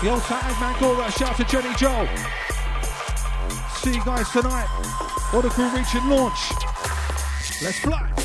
Speaker 4: The old side Agman Gora. Shout to Jenny Joe. See you guys tonight. What a crew reaching launch. Let's fly.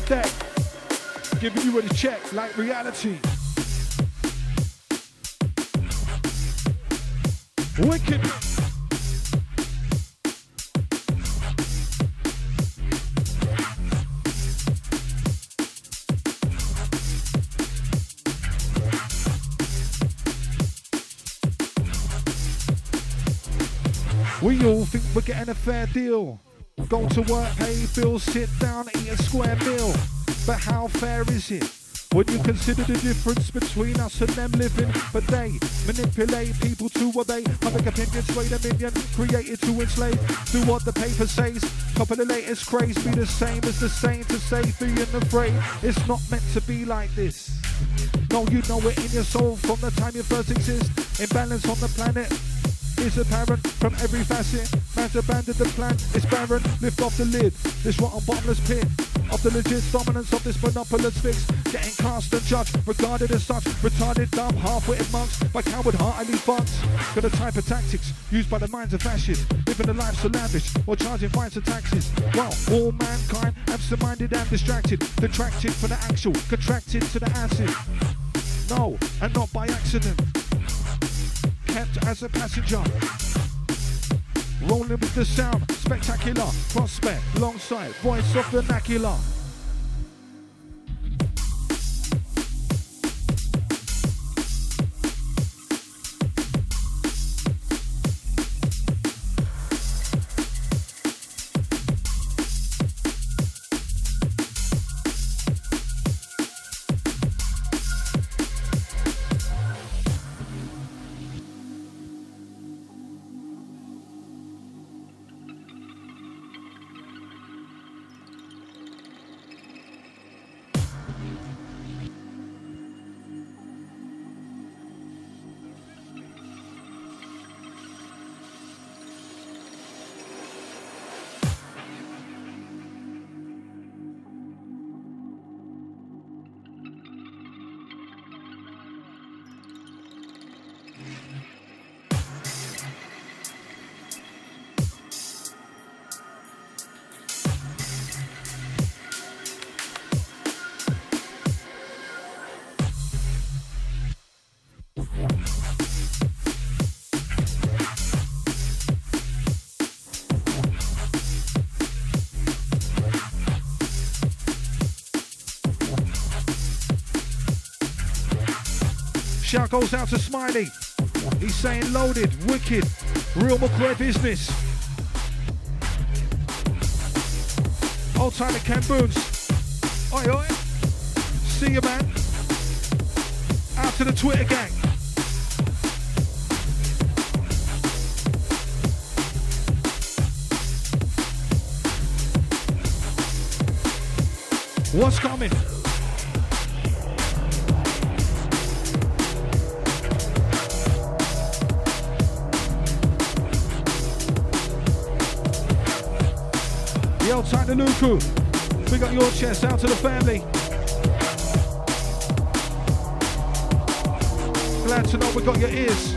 Speaker 4: The deck, giving you a check like reality. Wicked. We all think we're getting a fair deal. Go to work, pay bills, sit down, eat a square meal. But how fair is it? When you consider the difference between us and them living, but they manipulate people to obey. Public opinion, sway the minion, created to enslave. Do what the paper says. Of the latest craze, be the same as the same to say, being afraid. It's not meant to be like this. No, you know it in your soul from the time you first exist. Imbalance on the planet is apparent from every facet. Man's abandoned the plan, it's barren. Lift off the lid, this rotten bottomless pit of the legit dominance of this monopolist fix. Getting cast and judged, regarded as such. Retarded, dumb, half-witted monks by coward-hearted funds. Got the type of tactics used by the minds of fascists, living a life so lavish or charging fines and taxes. Well, all mankind absent-minded and distracted, detracted from the actual, contracted to the acid. No, and not by accident. Kept as a passenger. Rolling with the sound, spectacular, prospect, alongside, voice of vernacular. Goes out to Smiley. He's saying loaded, wicked, real McCoy business. Old time at Ken Boons. Oi, oi. See you, man. Out to the Twitter gang. What's coming? The old time to Luku. Big up your chest out to the family. Glad to know we got your ears.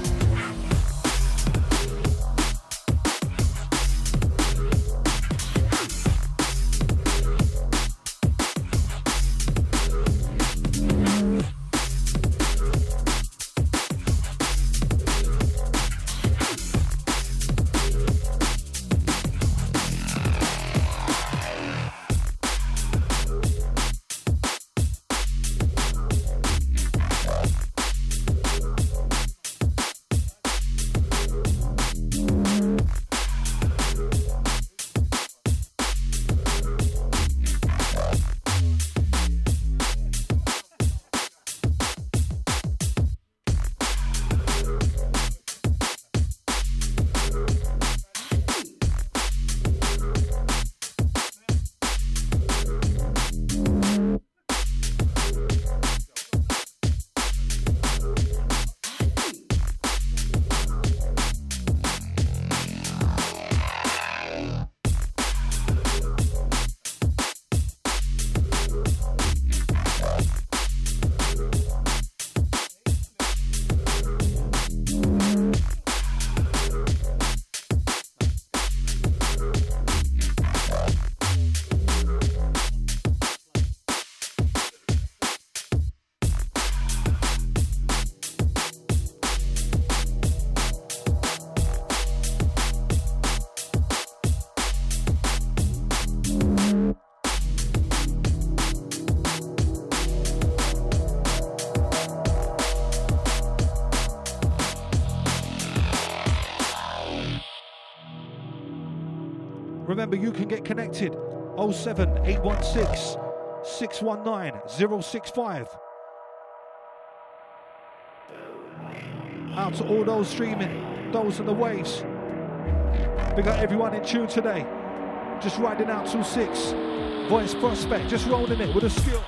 Speaker 4: Remember, you can get connected 07816
Speaker 3: 619 065. Out to all those streaming, those on the waves. We got everyone in tune today. Just riding out till six. Voice prospect, just rolling it with a skill.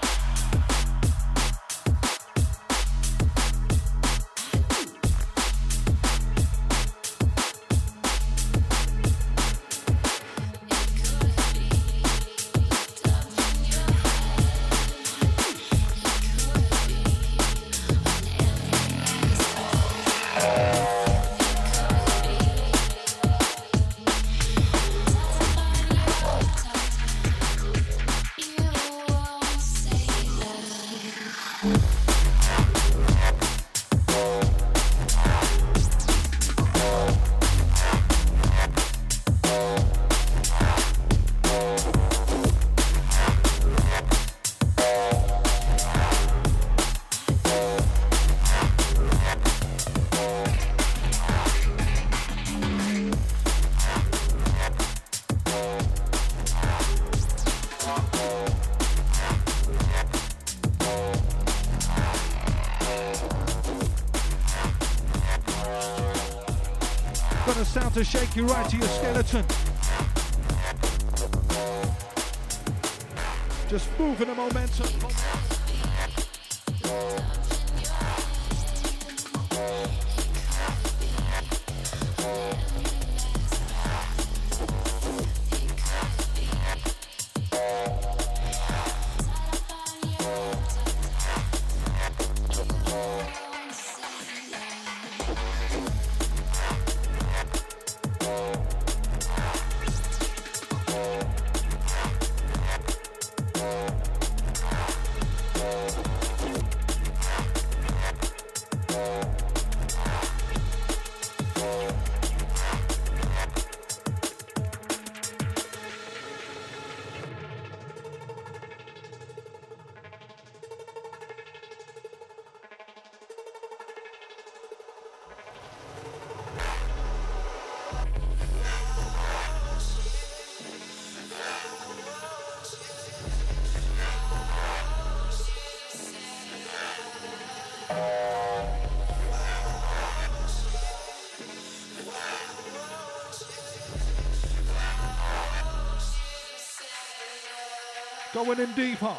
Speaker 3: Going in deeper.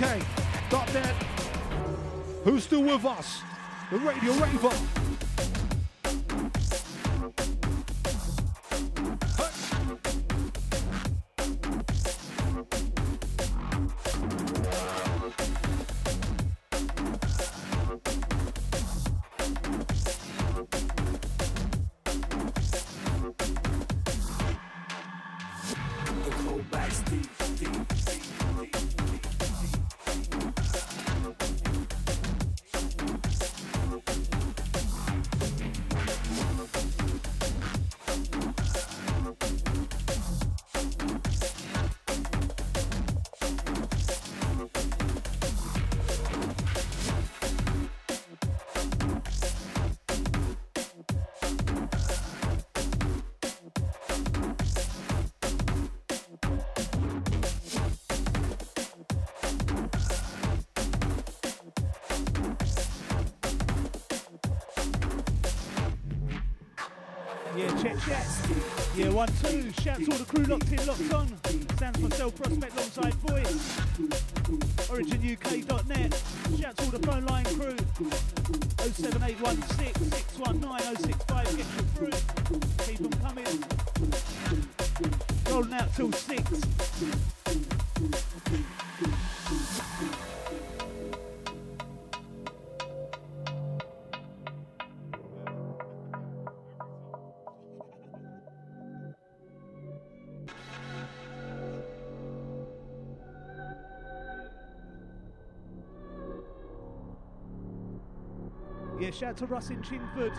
Speaker 3: Origin UK. Dot net. Who's still with us? The Radio Raver.
Speaker 2: Shout to Russ in Chingford.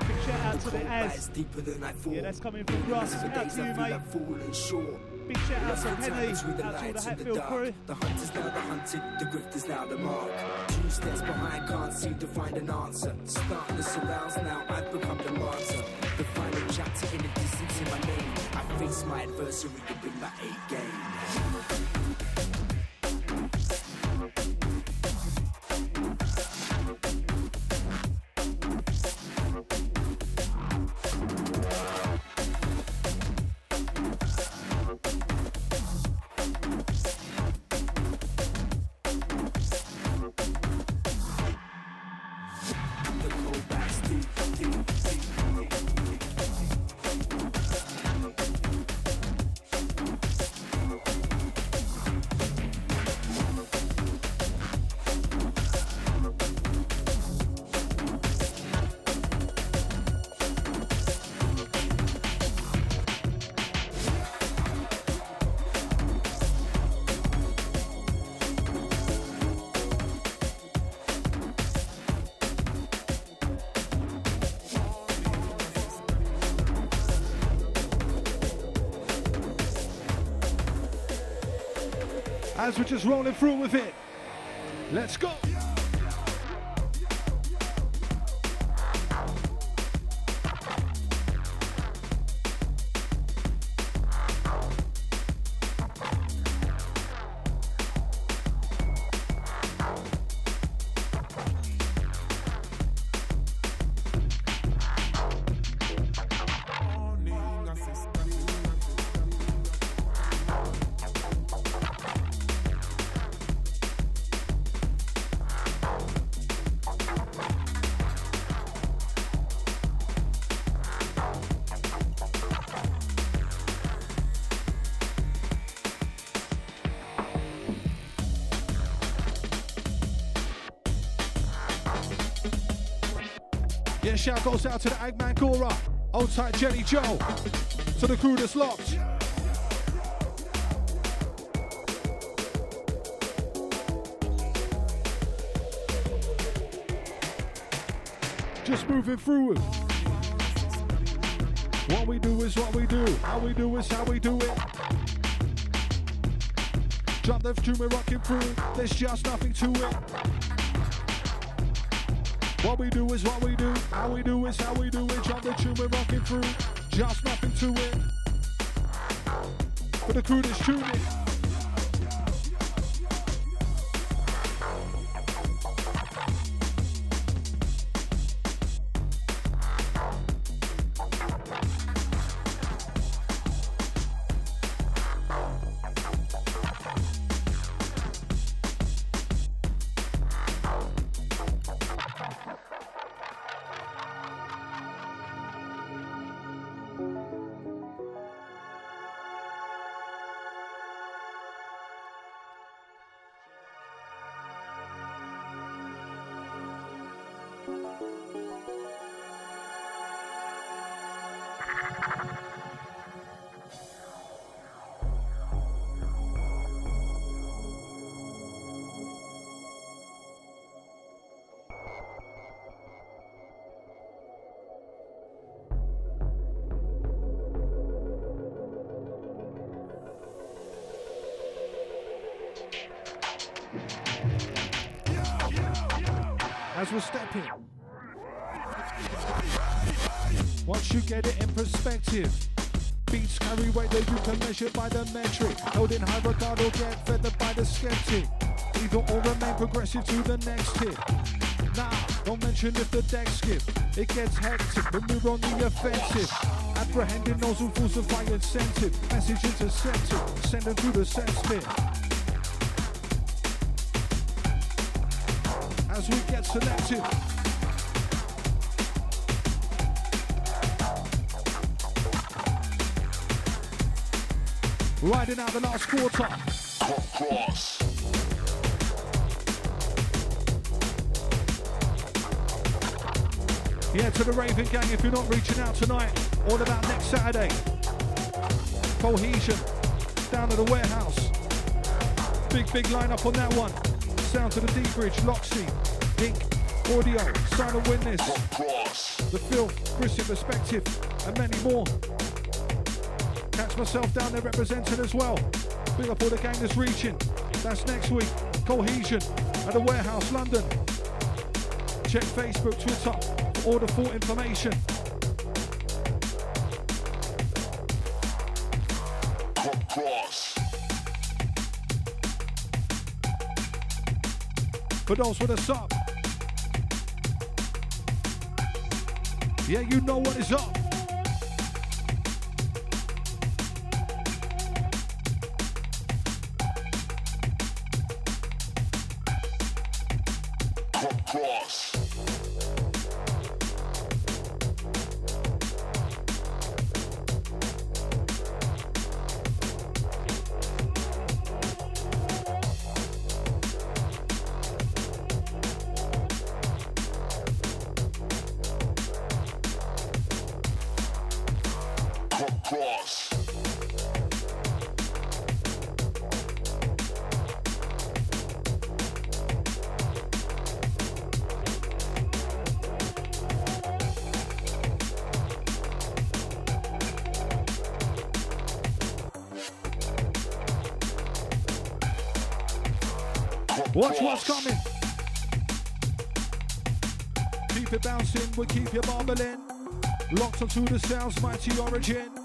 Speaker 2: Big shout out to the Az.
Speaker 6: deeper than I thought.
Speaker 2: Yeah, that's coming from Russ.
Speaker 6: For
Speaker 2: Out to you, mate. Big shout out to
Speaker 6: the time
Speaker 2: Penny.
Speaker 6: between the
Speaker 2: Out to all the
Speaker 6: and the
Speaker 2: crew.
Speaker 6: The hunter's now the hunted, the grifters now the mark. Two steps behind, can't seem to find an answer. Starting to surround now, I've become the martyr. The final chapter in the distance in my name. I face my adversary to bring my A game.
Speaker 4: As we're just rolling through with it. Let's go. Yeah, shout goes out to the Eggman Cora. Old tight Jenny Joe. To the crew that's locked. Just moving through. What we do is what we do. How we do is how we do it. Jump the tune we're rocking through. There's just nothing to it. What we do is what we do. How we do is how we do it. Jump the tune we're rocking through. Just nothing to it. For the crew that's tuning. As we're stepping. Once you get it in perspective, beats carry weight that you can measure by the metric. Held in high regard or get feathered by the skeptic. Either or remain progressive to the next hit. Now, Don't mention if the deck skip. It gets hectic when we're on the offensive. Apprehending those who falsify incentive. Message intercepted. Send through the sense bit. As we get selective. Riding out the last quarter.
Speaker 7: Cross.
Speaker 4: Yeah, to the Raven Gang, if you're not reaching out tonight, all about next Saturday. Cohesion, down at the warehouse. Big, big lineup on that one. Sound to the D Bridge, Loxy, Ink, Audio, Silent Witness,
Speaker 7: Cross.
Speaker 4: The Phil, Christian Perspective, and many more. Catch myself down there representing as well. Big up all the gang that's reaching. That's next week. Cohesion at the warehouse, London. Check Facebook, Twitter for all the full information. For those with us. Yeah, you know what is up. Onto the sounds, mighty origin.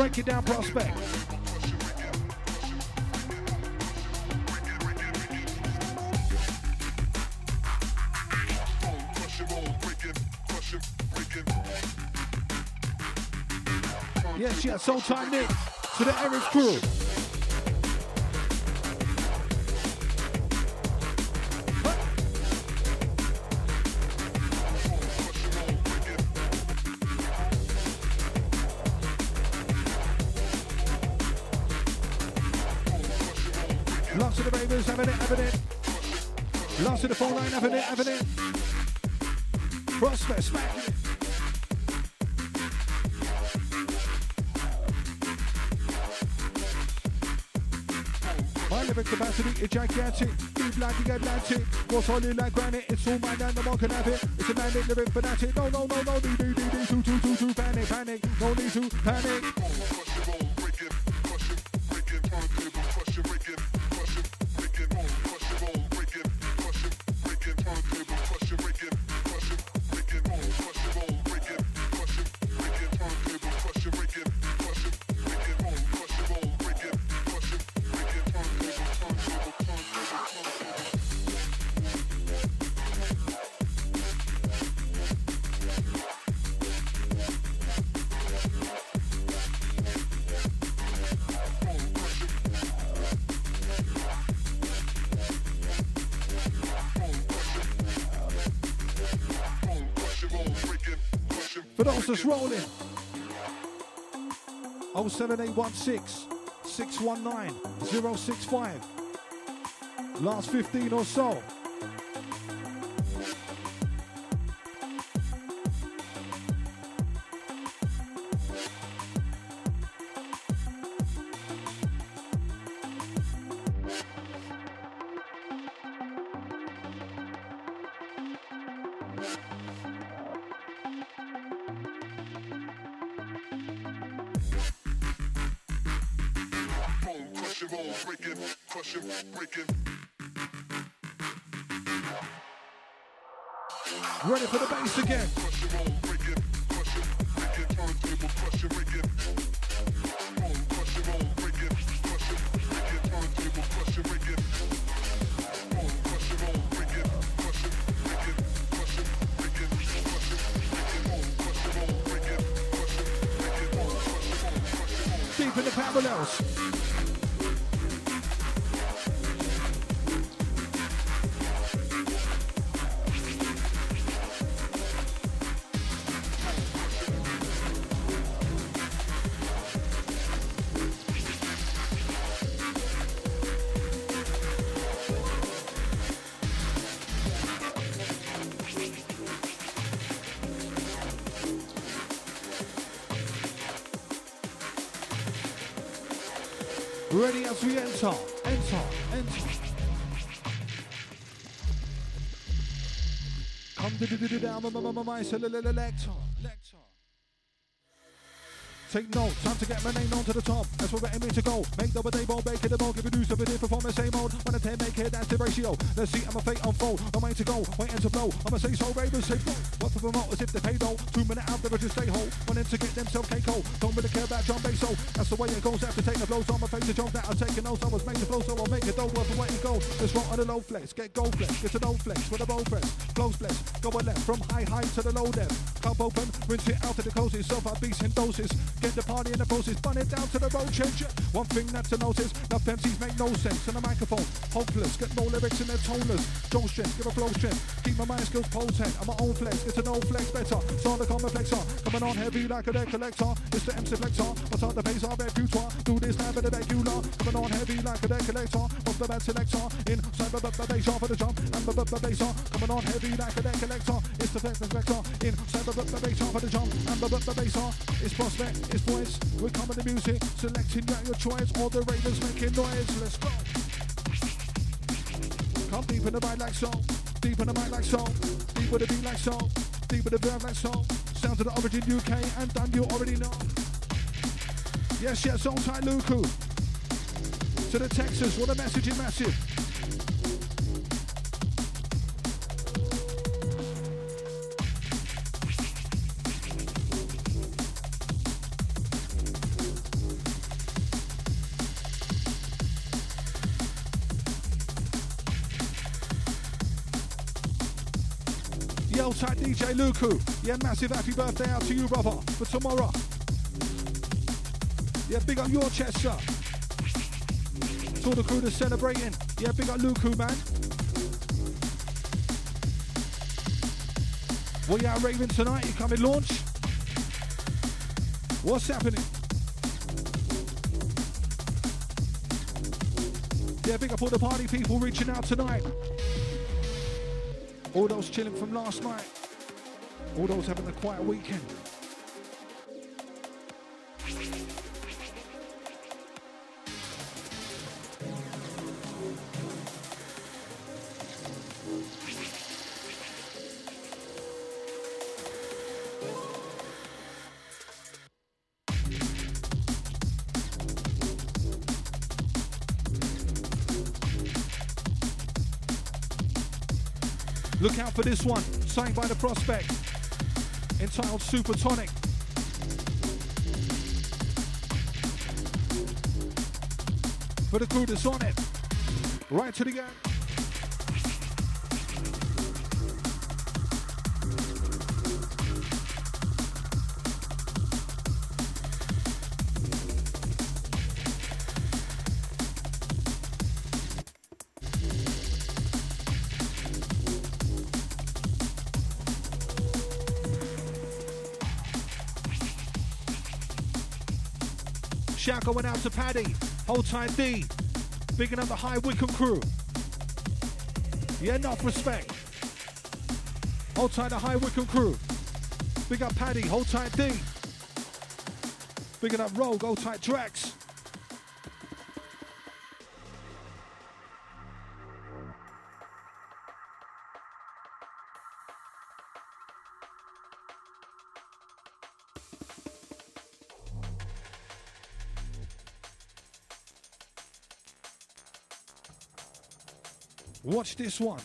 Speaker 4: Break it down, prospect. Yes, yes, Soul Time Nick to the Eric crew. Gigantic. Deep like the Atlantic. What's solid like granite? It's all mine and the one can have it. It's a man in living fanatic. No, no, no, no. Need, need, need, need. Too, too, too, too. Panic, panic. No need to panic. That's rolling. 07816 619 065. Last 15 or so. Come do do do do down, my my my my lector, lector. Take note, time to get my name on to the top. That's where we're aiming to go. Make double day ball, make it a ball, give a do something different from the same old. One to ten, make it, that's the ratio. Let's see, I'm a fate unfold. I'm waiting to go, waiting to blow. I'ma say so, Ravens say blow. What for promote as if they pay though. Two minute out there, just stay whole. Wanting to get themselves KO. Don't really care about John bass, so that's the way it goes. After taking the blows on my face, the joke that I'm taking notes. I was made to flow, so I'll make it. Don't work for where you go. Just roll on the low flex, get gold flex, get to no flex with a bow press. Close flex, go on left from high high to the low depth. Cup open, rinse it out to the. Self out beats in doses. Get the party in the process, bun it down to the road change. One thing not to notice, enough MCs make no sense on the microphone. Hopeless, get no lyrics in their toneless. Joe strength, give a flow strength. Keep my mind skills potent. I'm my own flex, get to know flex better. Start the common flexor, coming on heavy like a deck collector. It's the MC flexor, what's on the base of repertoire. Do this now for the regular, coming on heavy like a deck collector. Off the bad selector, inside the bass for the jump, and the bass coming on heavy like a deck collector. It's the flex vector, inside the bass for the jump, and the the bass It's prospect, it's voice. We're coming to music, selecting out your choice. All the ravens making noise. Let's go. Come deep in the mind like so, deep in the mind like so, deep with the beat like so, deep with the verb like so. Sounds of the origin UK and done you already know. Yes, yes, on tight Luku. To the Texas, what a message is massive. DJ Luku. Yeah, massive happy birthday out to you, brother, for tomorrow. Yeah, big up your chest, sir. To all the crew that's celebrating. Yeah, big up Luku, man. You out raving tonight? You coming launch? What's happening? Yeah, big up all the party people reaching out tonight. All those chilling from last night. All those having a quiet weekend. Look out for this one, signed by the prospect, entitled Supertonic. For the crew that's on it, right to the end. Shout going out to Paddy, hold tight D, bigging up the High Wycombe crew. Yeah, enough respect. Hold tight the High Wycombe crew. Big up Paddy, hold tight D. Bigging up Rogue, hold tight Drax. Watch this one.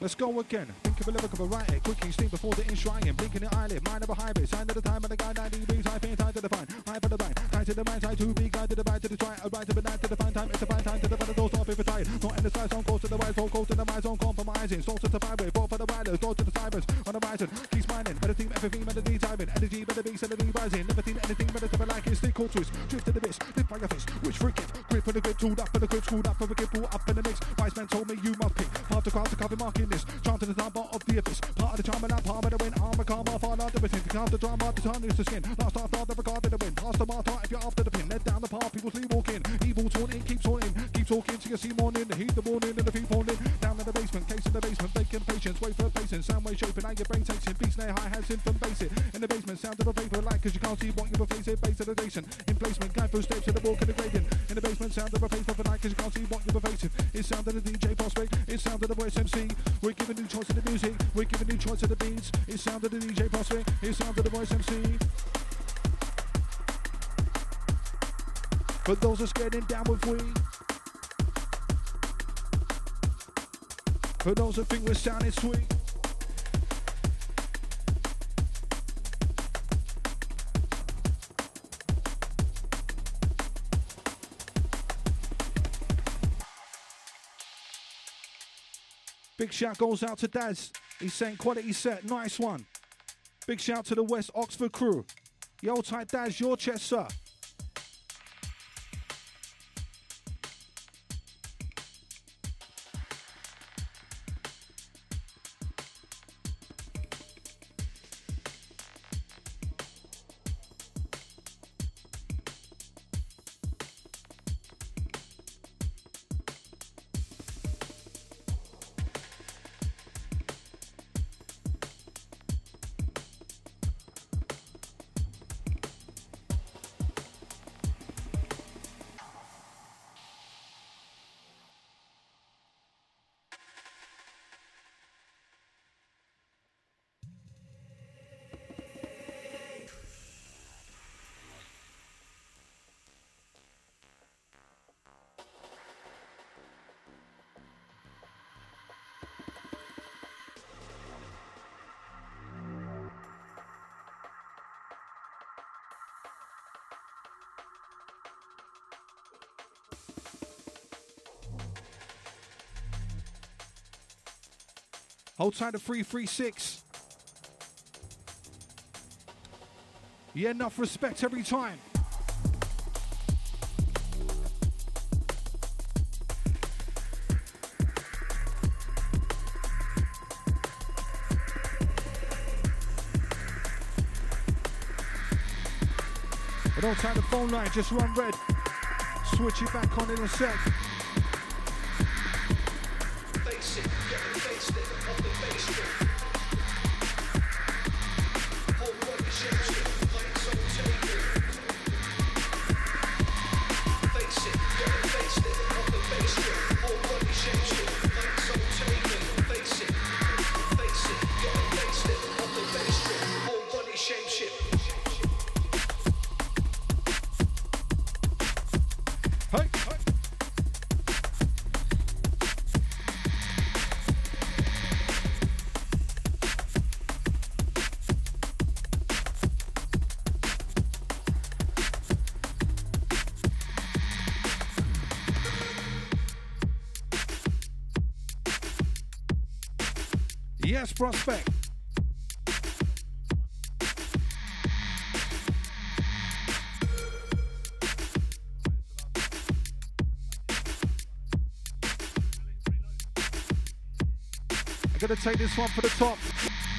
Speaker 4: Let's go again. Of a lyric of a writer. Steam before the enshrine. Blinking the eyelid. Mind of a hybrid. Sign of the time of the guy 90 degrees. High pain, time to define. High for the bind. Time to the mind. Time to be. Guide to the bind. To the try. A right to the night. To the fine time. It's a fine time. To the better door. Stop if it's tired. Not in the sky zone. Close to the right zone. Close to the mind zone. Compromising. Soul to the vibrate. Fall for the riders. Door to the cybers. On the horizon. Keeps mining. Better team. Everything. Better D timing. Energy. Better be. Sanity rising. Never seen anything better to like it. Stick cool twist. Drift to the bits. Lift by your fist. For a gift. Grip for the grip. Tooled up for the grip. Screwed up for the grip. Pull up in the mix. Wise man told me you must pick. Half the crowd to cover marking this. Chant to the top of. Part of the charm and I'm palm of the win. Armor, karma, fall out everything. Count the drama, the turn is the skin. Last after the regard of the win. Pass the martyr if you're after the pin. Let down the path, people sleep walking. Evil taunting, keep taunting. Keep talking till you see morning. The heat, the morning, and the feet falling. Down in the basement, case in the basement. Vacant patience, wait for patience. Sound wave shaping, now your brain takes it. Beat snare, high hats, infant bass it. In the basement, sound of a paper light, cause you can't see what you're facing. Base of the adjacent. In placement, guide through steps in the walk and the gradient. In the basement, sound of a paper for night, cause you can't see what you're facing. It's sound of the DJ prospect. It's sound of the voice MC. We're giving new choice to the music. We're giving new choice to the beats. It's sound of the DJ prospect. It's sound of the voice MC. For those that's getting down with we. For those that think we're sounding sweet. Big shout goes out to Daz. He's saying quality set, nice one. Big shout to the West Oxford crew. Yo, tight Daz, your chest, sir. Tight to 336. Yeah, enough respect every time. But tight the phone line, just run red. Switch it back on in a sec. Hey, prospect. I'm gonna take this one for the top.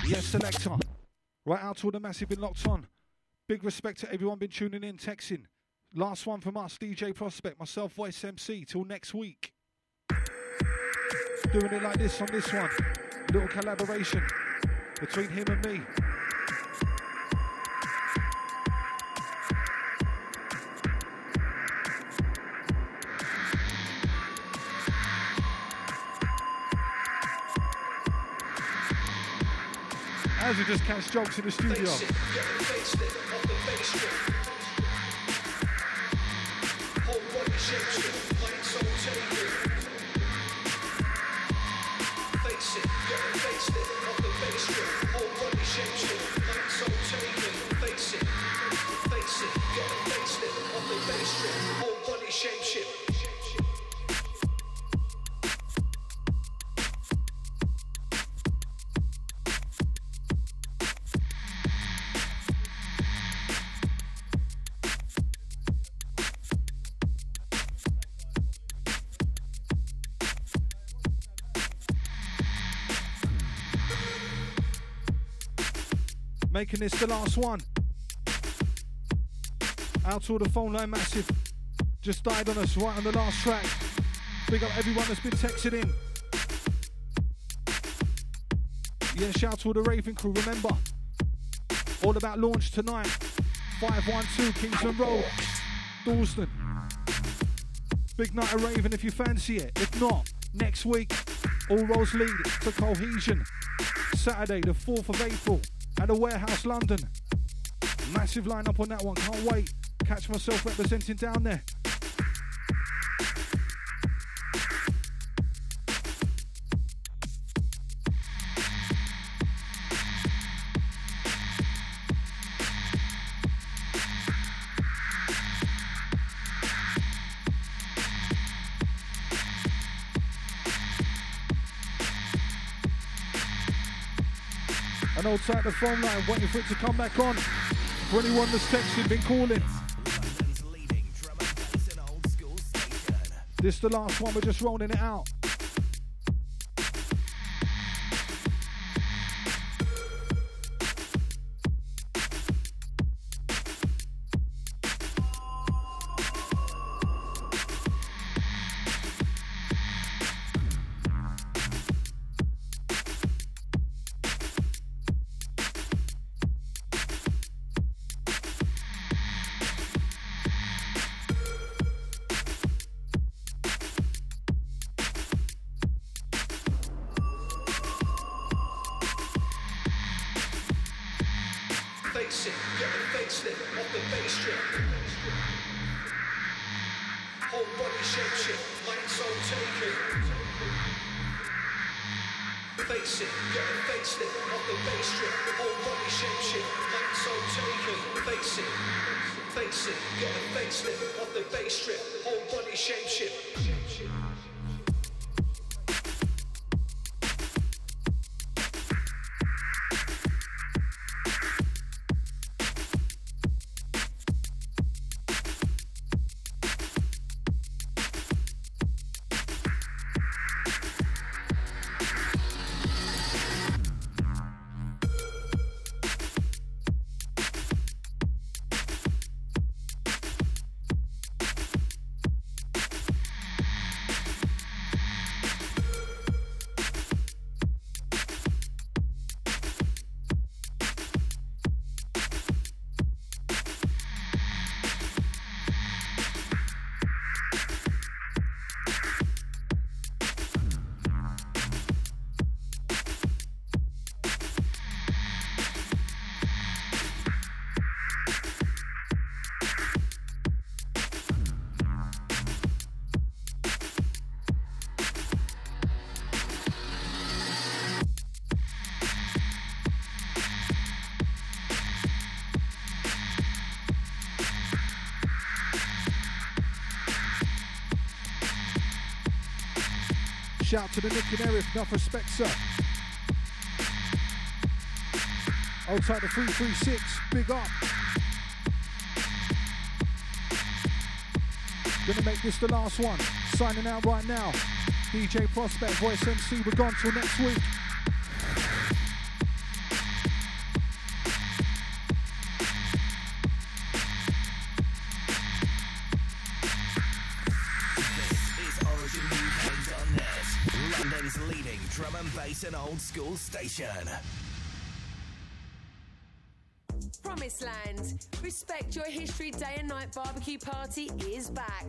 Speaker 4: Yes, selector. Right out to all the massive been locked on. Big respect to everyone been tuning in, texting. Last one from us, DJ Prospect, myself, Voice MC. Till next week. Doing it like this on this one. Little collaboration between him and me. As we just catch jokes in the studio.
Speaker 6: get shape shift,
Speaker 4: Making this the last one. Out to all the phone line massive. Just died on us right on the last track. Big up everyone that's been texting in. Yeah, shout out to all the Raven crew. Remember, all about launch tonight. 512 Kingsland Road, Dalston. Big night of Raven if you fancy it. If not, next week, all roads lead to Cohesion. Saturday, the 4th of April, at the Warehouse, London. Massive lineup on that one. Can't wait. Catch myself representing down there. Hold tight the phone line, waiting for it to come back on. For anyone that's texted, been calling. This the last one, we're just rolling it out. Shout to the Nick and Eric, enough respect, sir. Tight the 336, big up. Gonna make this the last one. Signing out right now. DJ Prospect, Voice MC, we're gone till next week.
Speaker 1: School station.
Speaker 8: Promised Land. Respect Your History Day and Night Barbecue Party is back.